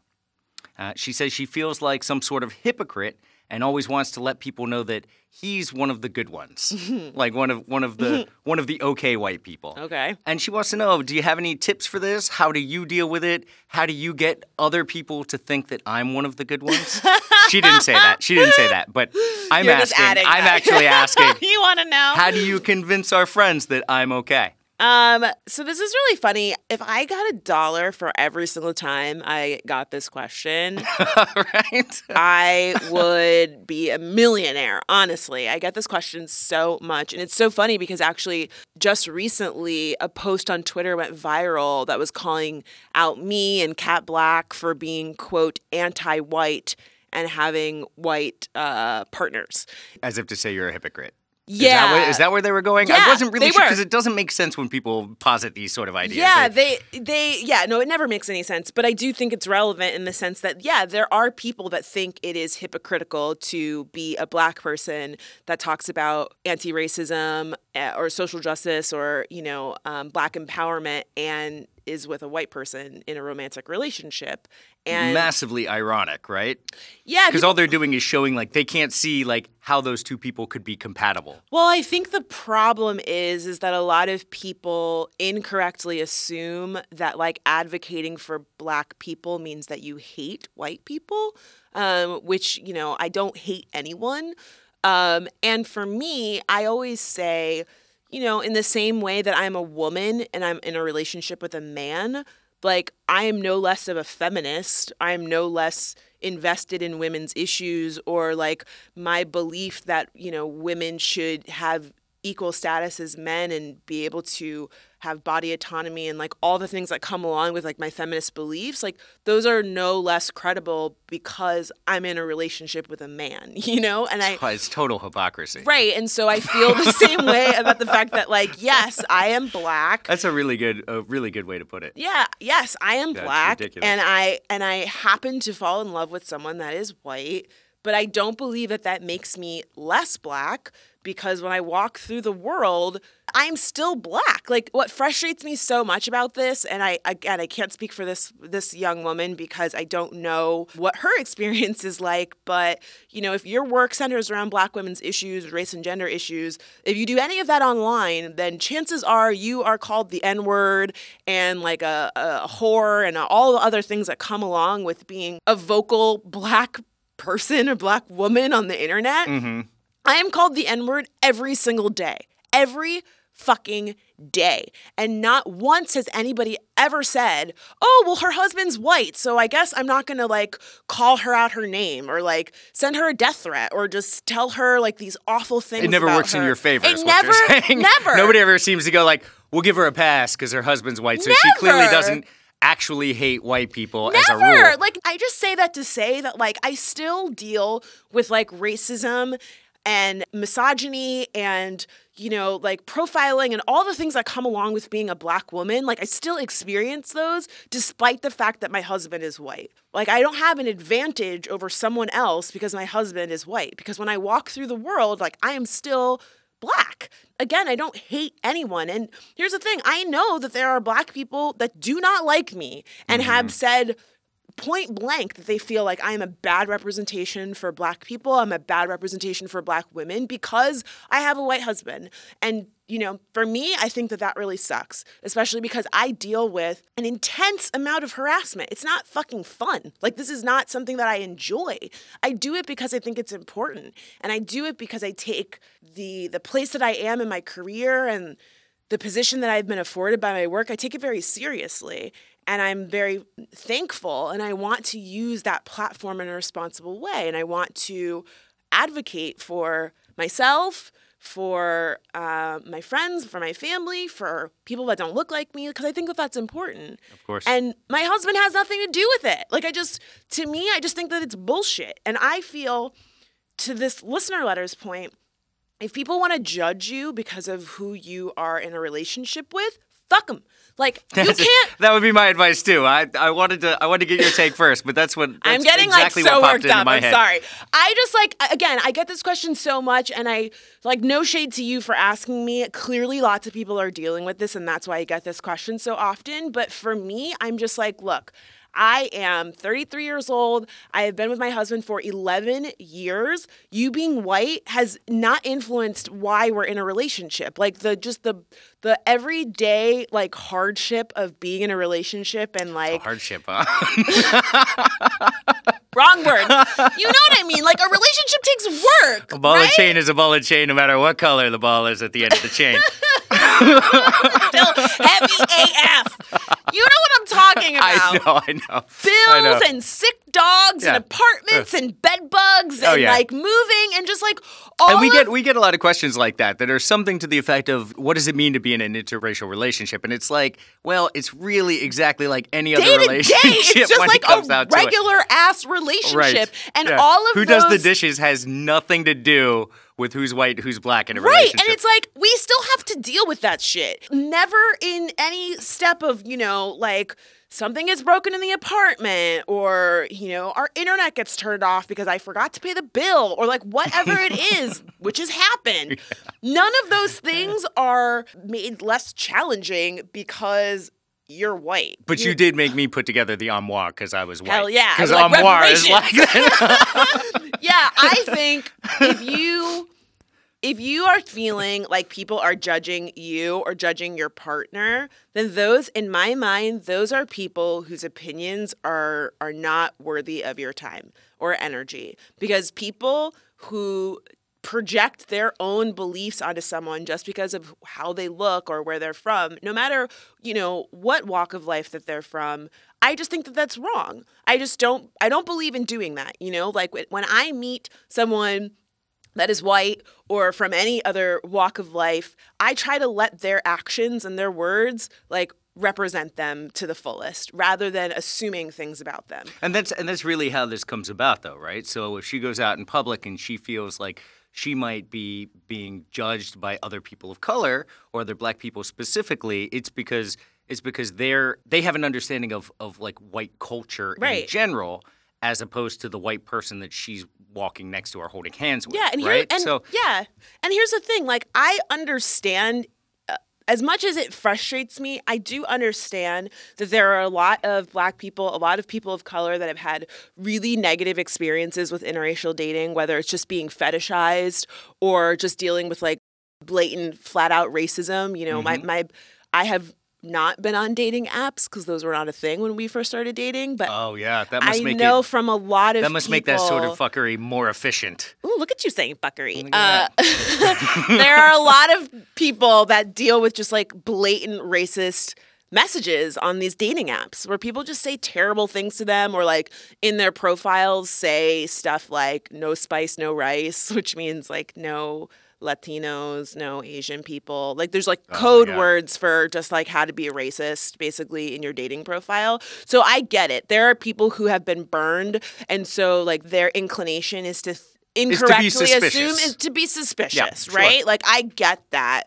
Uh, she says she feels like some sort of hypocrite and always wants to let people know that he's one of the good ones, *laughs* like one of one of the *laughs* one of the okay white people. Okay. And she wants to know, do you have any tips for this? How do you deal with it? How do you get other people to think that I'm one of the good ones? she didn't say that. She didn't say that. But I'm You're asking. I'm that. actually *laughs* asking. you want to know? How do you convince our friends that I'm okay? Um, so this is really funny. If I got a dollar for every single time I got this question, *laughs* right? I would be a millionaire, honestly. I get this question so much. And it's so funny because actually, just recently, a post on Twitter went viral that was calling out me and Kat Blaque for being, quote, anti white and having white uh, partners. As if to say you're a hypocrite. Yeah. Is that, is that where they were going? Yeah, I wasn't really sure because it doesn't make sense when people posit these sort of ideas. Yeah, They- they they yeah, no, it never makes any sense. But I do think it's relevant in the sense that yeah, there are people that think it is hypocritical to be a black person that talks about anti-racism uh, or social justice or you know um, black empowerment and is with a white person in a romantic relationship. And massively ironic, right? yeah, Because all they're doing is showing like they can't see like how those two people could be compatible. Well, I think the problem is is that a lot of people incorrectly assume that like advocating for black people means that you hate white people, um, which you know I don't hate anyone. Um, and for me, I always say, you know, in the same way that I'm a woman and I'm in a relationship with a man, like I am no less of a feminist. I am no less invested in women's issues or like my belief that, you know, women should have equal status as men and be able to have body autonomy and like all the things that come along with like my feminist beliefs like those are no less credible because I'm in a relationship with a man *laughs* you know and I It's total hypocrisy. right and so I feel the same way about the fact that like yes I am black That's a really good, a really good way to put it. yeah, yes, I am That's black ridiculous. and I and I happen to fall in love with someone that is white, but I don't believe that that makes me less black because when I walk through the world, I'm still black. Like what frustrates me so much about this and I again I can't speak for this this young woman because I don't know what her *laughs* experience is like, but you know, if your work centers around black women's issues, race and gender issues, if you do any of that online, then chances are you are called the N-word and like a, a whore and all the other things that come along with being a vocal black person or black woman on the internet. Mm-hmm. I am called the N word every single day. Every fucking day. And not once has anybody ever said, oh, well, her husband's white, so I guess I'm not gonna like call her out her name or like send her a death threat or just tell her like these awful things. It never works in your favor. It never, what you're saying. *laughs* never. Nobody ever seems to go like, "We'll give her a pass because her husband's white." So she clearly doesn't actually hate white people as a Never. rule. Like I just say that to say that like I still deal with like racism and misogyny and you know like profiling and all the things that come along with being a black woman like I still experience those despite the fact that my husband is white. Like I don't have an advantage over someone else because my husband is white because when I walk through the world like I am still black. Again, I don't hate anyone. And here's the thing I know that there are black people that do not like me and have mm-hmm. said point blank that they feel like I am a bad representation for black people. I'm a bad representation for black women because I have a white husband. And, you know, for me, I think that that really sucks, especially because I deal with an intense amount of harassment. It's not fucking fun. Like, this is not something that I enjoy. I do it because I think it's important. And I do it because I take the the place that I am in my career and the position that I've been afforded by my work, I take it very seriously. And I'm very thankful. And I want to use that platform in a responsible way. And I want to advocate for myself, for uh, my friends, for my family, for people that don't look like me, because I think that that's important. Of course. And my husband has nothing to do with it. Like, I just, to me, I just think that it's bullshit. And I feel, to this listener letter's point, if people want to judge you because of who you are in a relationship with, fuck them. Like *laughs* you can't. that would be my advice too. I, I wanted to I wanted to get your take first, but that's what *laughs* that's I'm getting exactly like so worked up. my I'm head. sorry. I just like again, I get this question so much, and I like no shade to you for asking me. Clearly, lots of people are dealing with this, and that's why I get this question so often. But for me, I'm just like, look. I am 33 years old. I have been with my husband for 11 years. You being white has not influenced why we're in a relationship. Like the just the the everyday like hardship of being in a relationship and like Hardship, huh? *laughs* Wrong word. You know what I mean? Like a relationship takes work. a ball right? and chain is a ball and chain, no matter what color the ball is at the end of the chain. *laughs* Still heavy AF. You know what I'm talking about? I know, I know. Bills I know. and sick dogs Yeah. and apartments and bed bugs Oh, and yeah. like moving and just like all and we of get we get a lot of questions like that that are something to the effect of what does it mean to be in an interracial relationship and it's like well it's really exactly like any other day day. relationship It's just like a out to it. regular ass relationship. Right And Yeah. all of who does the dishes has nothing to do with who's white who's black in a Right. relationship And it's like, we still have to deal with that shit. Never in any step of, you know, like something gets broken in the apartment or, you know, our internet gets turned off because I forgot to pay the bill or like whatever it *laughs* is, which has happened. None of those things are made less challenging because you're white. but you You're- did make me put together the armoire because I was white. Hell yeah. Because Like armoire is like *laughs* *laughs* yeah, I think if you if you are feeling like people are judging you or judging your partner, then those in my mind, those are people whose opinions are are not worthy of your time or energy because people who project their own beliefs onto someone just because of how they look or where they're from no matter you know what walk of life that they're from i just think that that's wrong i just don't i don't believe in doing that you know like when- i meet someone that is white or from any other walk of life, I try to let their actions and their words like represent them to the fullest rather than assuming things about them. And that's and that's really how this comes about, though, right? So if she goes out in public and she feels like she might be being judged by other people of color or other black people specifically, it's because it's because they're they have an understanding of of like white culture in general, as opposed to the white person that she's walking next to or holding hands with. Yeah, and here right? and so yeah, and here's the thing: like I understand. As much as it frustrates me, I do understand that there are a lot of black people, a lot of people of color that have had really negative experiences with interracial dating, whether it's just being fetishized or just dealing with like blatant, flat out racism. You know, my mm-hmm. my I have not been on dating apps because those were not a thing when we first started dating, but oh yeah, that must I make know it from a lot of that must make that sort of fuckery more efficient. Ooh, look at you saying fuckery. Uh, *laughs* there are a lot of people that deal with just like blatant racist messages on these dating apps where people just say terrible things to them or like in their profiles say stuff like no spice, no rice, *laughs* which means like no Latinos, no Asian people. Like there's like Oh code God. words for just like how to be a racist basically in your dating profile. So I get it. There are people who have been burned and so like their inclination is to th- incorrectly assume is to be suspicious, sure. right? Like I get that.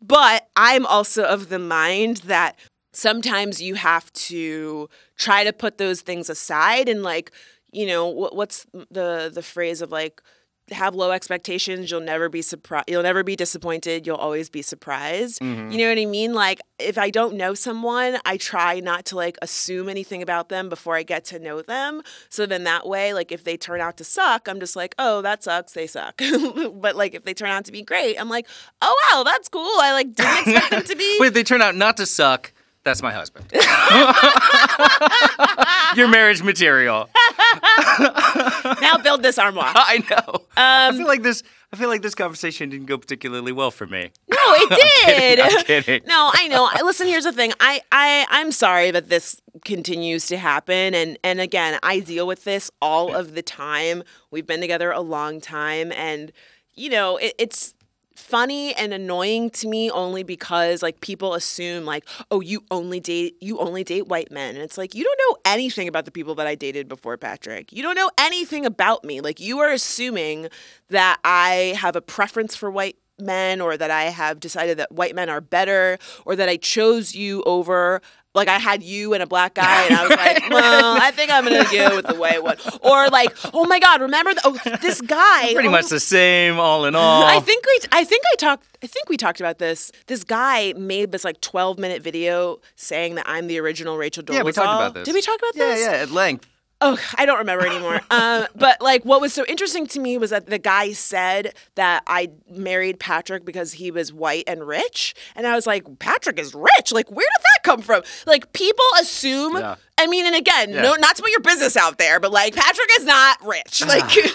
But I'm also of the mind that sometimes you have to try to put those things aside and like, you know, what, what's the the phrase of like have low expectations, you'll never be surprised, you'll never be disappointed, you'll always be surprised. Mm-hmm. You know what I mean? Like if I don't know someone, I try not to like assume anything about them before I get to know them. So then that way, like if they turn out to suck, I'm just like, oh, that sucks, they suck. *laughs* but like if they turn out to be great, I'm like, oh wow, that's cool. I like didn't expect them to be. *laughs* Wait, if they turn out not to suck. That's my husband. *laughs* Your marriage material. Now build this armoire. *laughs* I know. I Um, feel like this. I feel like this conversation didn't go particularly well for me. No, it *laughs* did. I'm kidding. No, I know. I- Listen, here's the thing. I, I, I'm sorry that this continues to happen, and and again, I deal with this all of the time. We've been together a long time, and you know, it, it's funny and annoying to me only because like people assume like oh you only date you only date white men and it's like you don't know anything about the people that I dated before Patrick. You don't know anything about me. Like you are assuming that I have a preference for white men or that I have decided that white men are better or that I chose you over like I had you and a black guy, and I was like, *laughs* well, I think I'm gonna go with the white one. Or like, oh my god, remember the, oh, this guy? Pretty oh, much the same, all in all. I think we, I think I talked, I think we talked about this. This guy made this like 12 minute video saying that I'm the original Rachel Dolezal. Yeah, we talked about this. Did we talk about yeah, this? yeah, at length. Oh, I don't remember anymore. *laughs* um, but like, what was so interesting to me was that the guy said that I married Patrick because he was white and rich, and I was like, Patrick is rich. Like, where did that come from? Like, people assume. Yeah. I mean, and again, Yeah. no, not to put your business out there, but like, Patrick is not rich. Like, *laughs* you're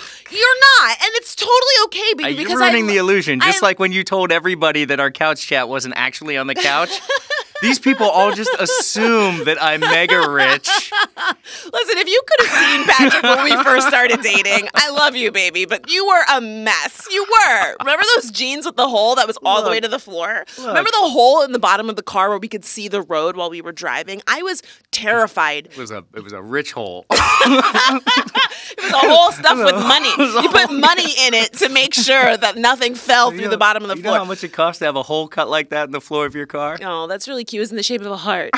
not, and it's totally okay. Baby, You're because ruining I, the illusion. Just I- like when you told everybody that our couch chat wasn't actually on the couch. *laughs* These people all just assume that I'm mega rich. Listen, if you could have seen Patrick when we first started dating, I love you, baby, but you were a mess. You were. Remember those jeans with the hole that was all the way to the floor? Remember the hole in the bottom of the car where we could see the road while we were driving? I was terrified. It was a it was a rich hole. *laughs* It was a whole stuff with money. You put money in it to make sure that nothing fell through You the bottom of the you know floor. how much it costs to have a hole cut like that in the floor of your car? Oh, that's really cute. It's in the shape of a heart.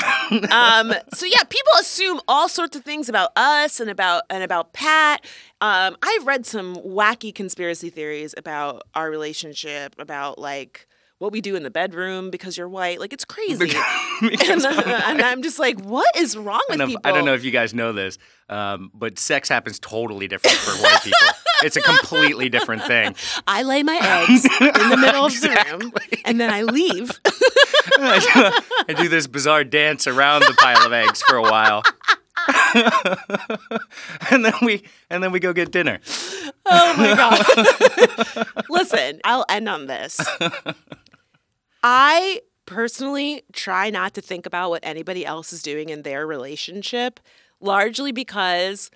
um, *laughs* so yeah, people assume all sorts of things about us and about and about Pat. Um, I've read some wacky conspiracy theories about our relationship, about like what we do in the bedroom because you're white. Like it's *laughs* crazy. *laughs* and, uh, and I'm just like, what is wrong with people? I don't know if you guys know this, um, but sex happens totally different for white people. It's a completely different thing. *laughs* I lay my eggs in the middle of the room and then I leave. I do this bizarre dance around the pile of eggs for a while. and then we and then we go get dinner. Oh my god. Listen, I'll end on this. I personally try not to think about what anybody else is doing in their relationship, largely because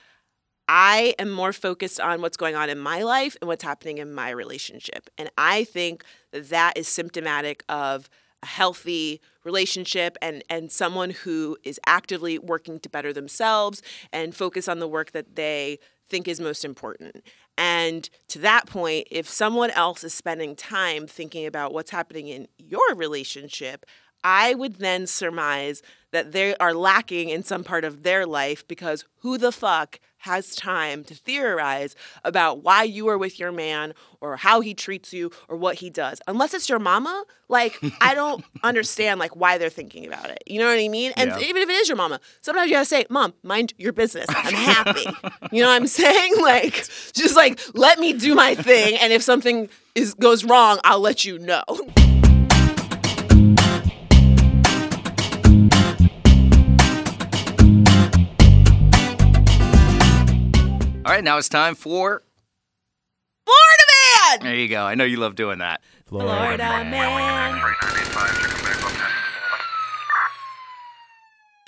I am more focused on what's going on in my life and what's happening in my relationship. And I think that is symptomatic of a healthy relationship and and someone who is actively working to better themselves and focus on the work that they think is most important. And to that point, if someone else is spending time thinking about what's happening in your relationship, I would then surmise that they are lacking in some part of their life because who the fuck has time to theorize about why you are with your man or how he treats you or what he does? Unless it's your mama? Like i don't *laughs* understand like why they're thinking about it. You know what i mean? And Yeah. even if it is your mama sometimes you gotta say mom mind your business. I'm *laughs* happy. You know what i'm saying? *laughs* Like just like let me do my thing and if something is goes wrong i'll let you know right, now it's time for. florida man There you go. I know you love doing that. florida man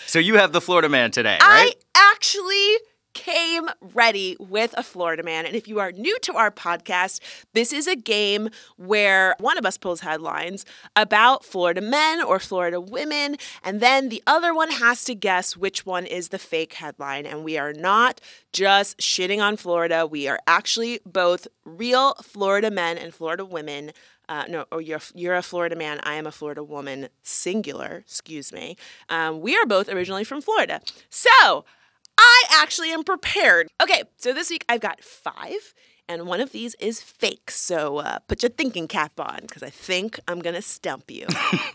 So you have the Florida man today, right? I actually came ready with a Florida man. And if you are new to our podcast, this is a game where one of us pulls headlines about Florida men or Florida women, and then the other one has to guess which one is the fake headline. And we are not just shitting on Florida, we are actually both real Florida men and Florida women. Uh, no, oh, you're you're a Florida man. I am a Florida woman. Singular. Excuse me. Um, we are both originally from Florida, so I actually am prepared. Okay, so this week I've got five, and one of these is fake. So uh, put your thinking cap on, because I think I'm gonna stump you. *laughs*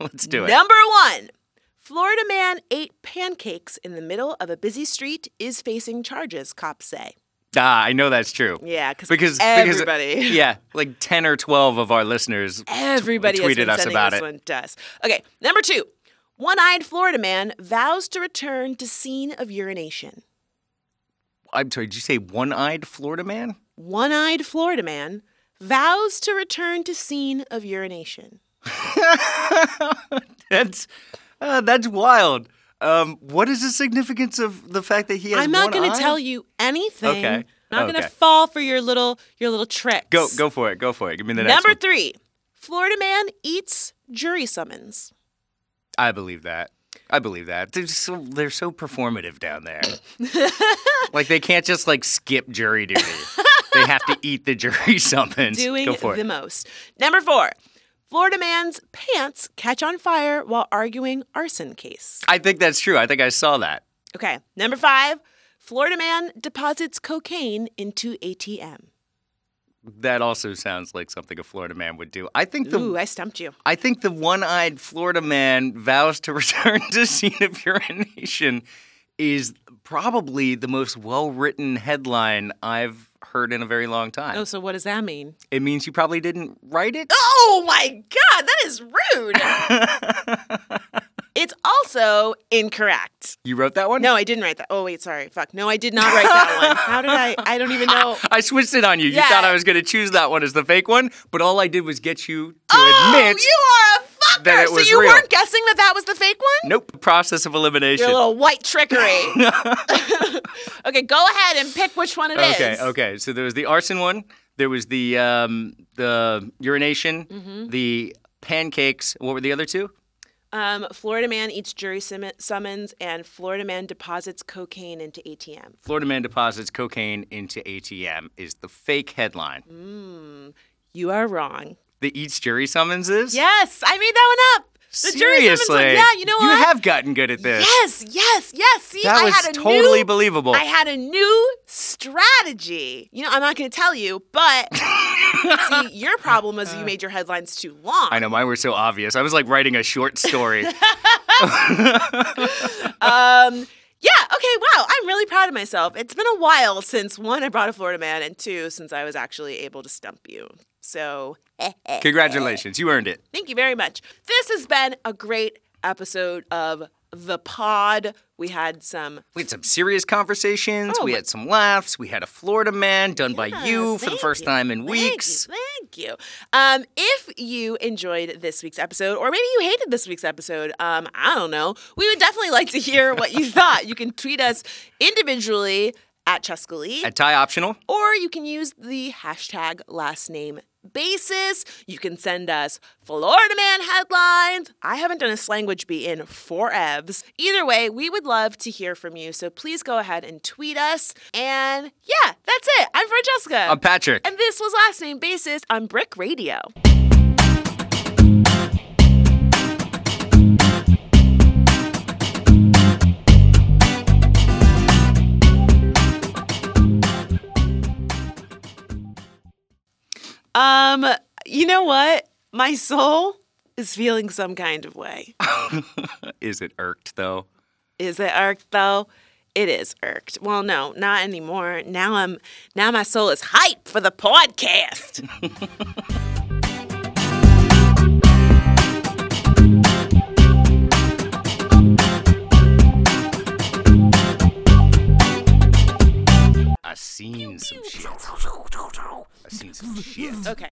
Let's do it. Number one. Florida man ate pancakes in the middle of a busy street is facing charges, cops say. Ah, I know that's true. Yeah, cause Because everybody. because, *laughs* yeah, like ten or twelve of our listeners t- Everybody has tweeted us about this it. one to us. Okay, number two. One-eyed Florida man vows to return to scene of urination. I'm sorry. Did you say one-eyed Florida man? One-eyed Florida man vows to return to scene of urination. *laughs* That's uh, that's wild. Um, what is the significance of the fact that he has I'm not going to tell you anything Okay, I'm not Okay. gonna fall for your little your little tricks. Go go for it. Go for it. Give me the next Number one. three, Florida man eats jury summons. I believe that. I believe that. They're so they're so performative down there. *laughs* like they can't just like skip jury duty. they have to eat the jury *laughs* summons. Doing Go for the it. most. Number four, Florida man's pants catch on fire while arguing arson case. I think that's true. I think I saw that. Okay. Number five, Florida man deposits cocaine into ATM. That also sounds like something a Florida man would do. I think the Ooh, I stumped you. I think the one-eyed Florida man vows to *laughs* return to scene of urination is probably the most well-written headline I've heard in a very long time. Oh, so what does that mean? It means you probably didn't write it. Oh my God, that is rude. *laughs* it's also incorrect. You wrote that one? No, I didn't write that. Oh, wait, sorry. Fuck. No, I did not write that *laughs* one. How did I? I don't even know. *laughs* I switched it on you. You Yeah. thought I was going to choose that one as the fake one, but all I did was get you to oh, admit you are a fucker. that it so you real. weren't guessing that that was the fake one? nope. Process of elimination. Your little white trickery. *laughs* okay, go ahead and pick which one it is. Okay, okay. So there was the arson one. There was the um, the urination, Mm-hmm. the pancakes. What were the other two? Um, Florida man eats jury sum- summons, and Florida man deposits cocaine into ATM. Florida man deposits cocaine into ATM is the fake headline. Mm. You are wrong. The eats jury summonses. Yes, I made that one up. The Seriously. one. Yeah, you know what? You have gotten good at this. Yes, yes, yes. See, That I was had a totally new, believable. I had a new strategy. You know, I'm not going to tell you, but *laughs* see, your problem was you made your headlines too long. I know mine were so obvious. I was like writing a short story. *laughs* *laughs* Um, yeah, okay, wow. I'm really proud of myself. It's been a while since one, I brought a Florida man, and two, since I was actually able to stump you. So, *laughs* Congratulations, you earned it. thank you very much. This has been a great episode of The Pod. We had some We had some serious conversations. Oh, we had some laughs. We had a Florida man done by you for the first you. time in Thank weeks. You, thank you. Um, if you enjoyed this week's episode, or maybe you hated this week's episode, um, I don't know. We would definitely like to hear what you *laughs* thought. You can tweet us individually at Chescaleigh, At tie optional. or you can use the hashtag last name basis. You can send us Florida Man headlines. I haven't done a slanguage bee in four evs. Either way, we would love to hear from you. So please go ahead and tweet us. And yeah, that's it. I'm Francesca. I'm Patrick. And this was Last Name Basis on Brick Radio. Um, you know what? My soul is feeling some kind of way. *laughs* Is it irked though? Is it irked though? It is irked. Well, no, not anymore. Now I'm now my soul is hype for the podcast. *laughs* I seen some shit. I seen some shit. Okay.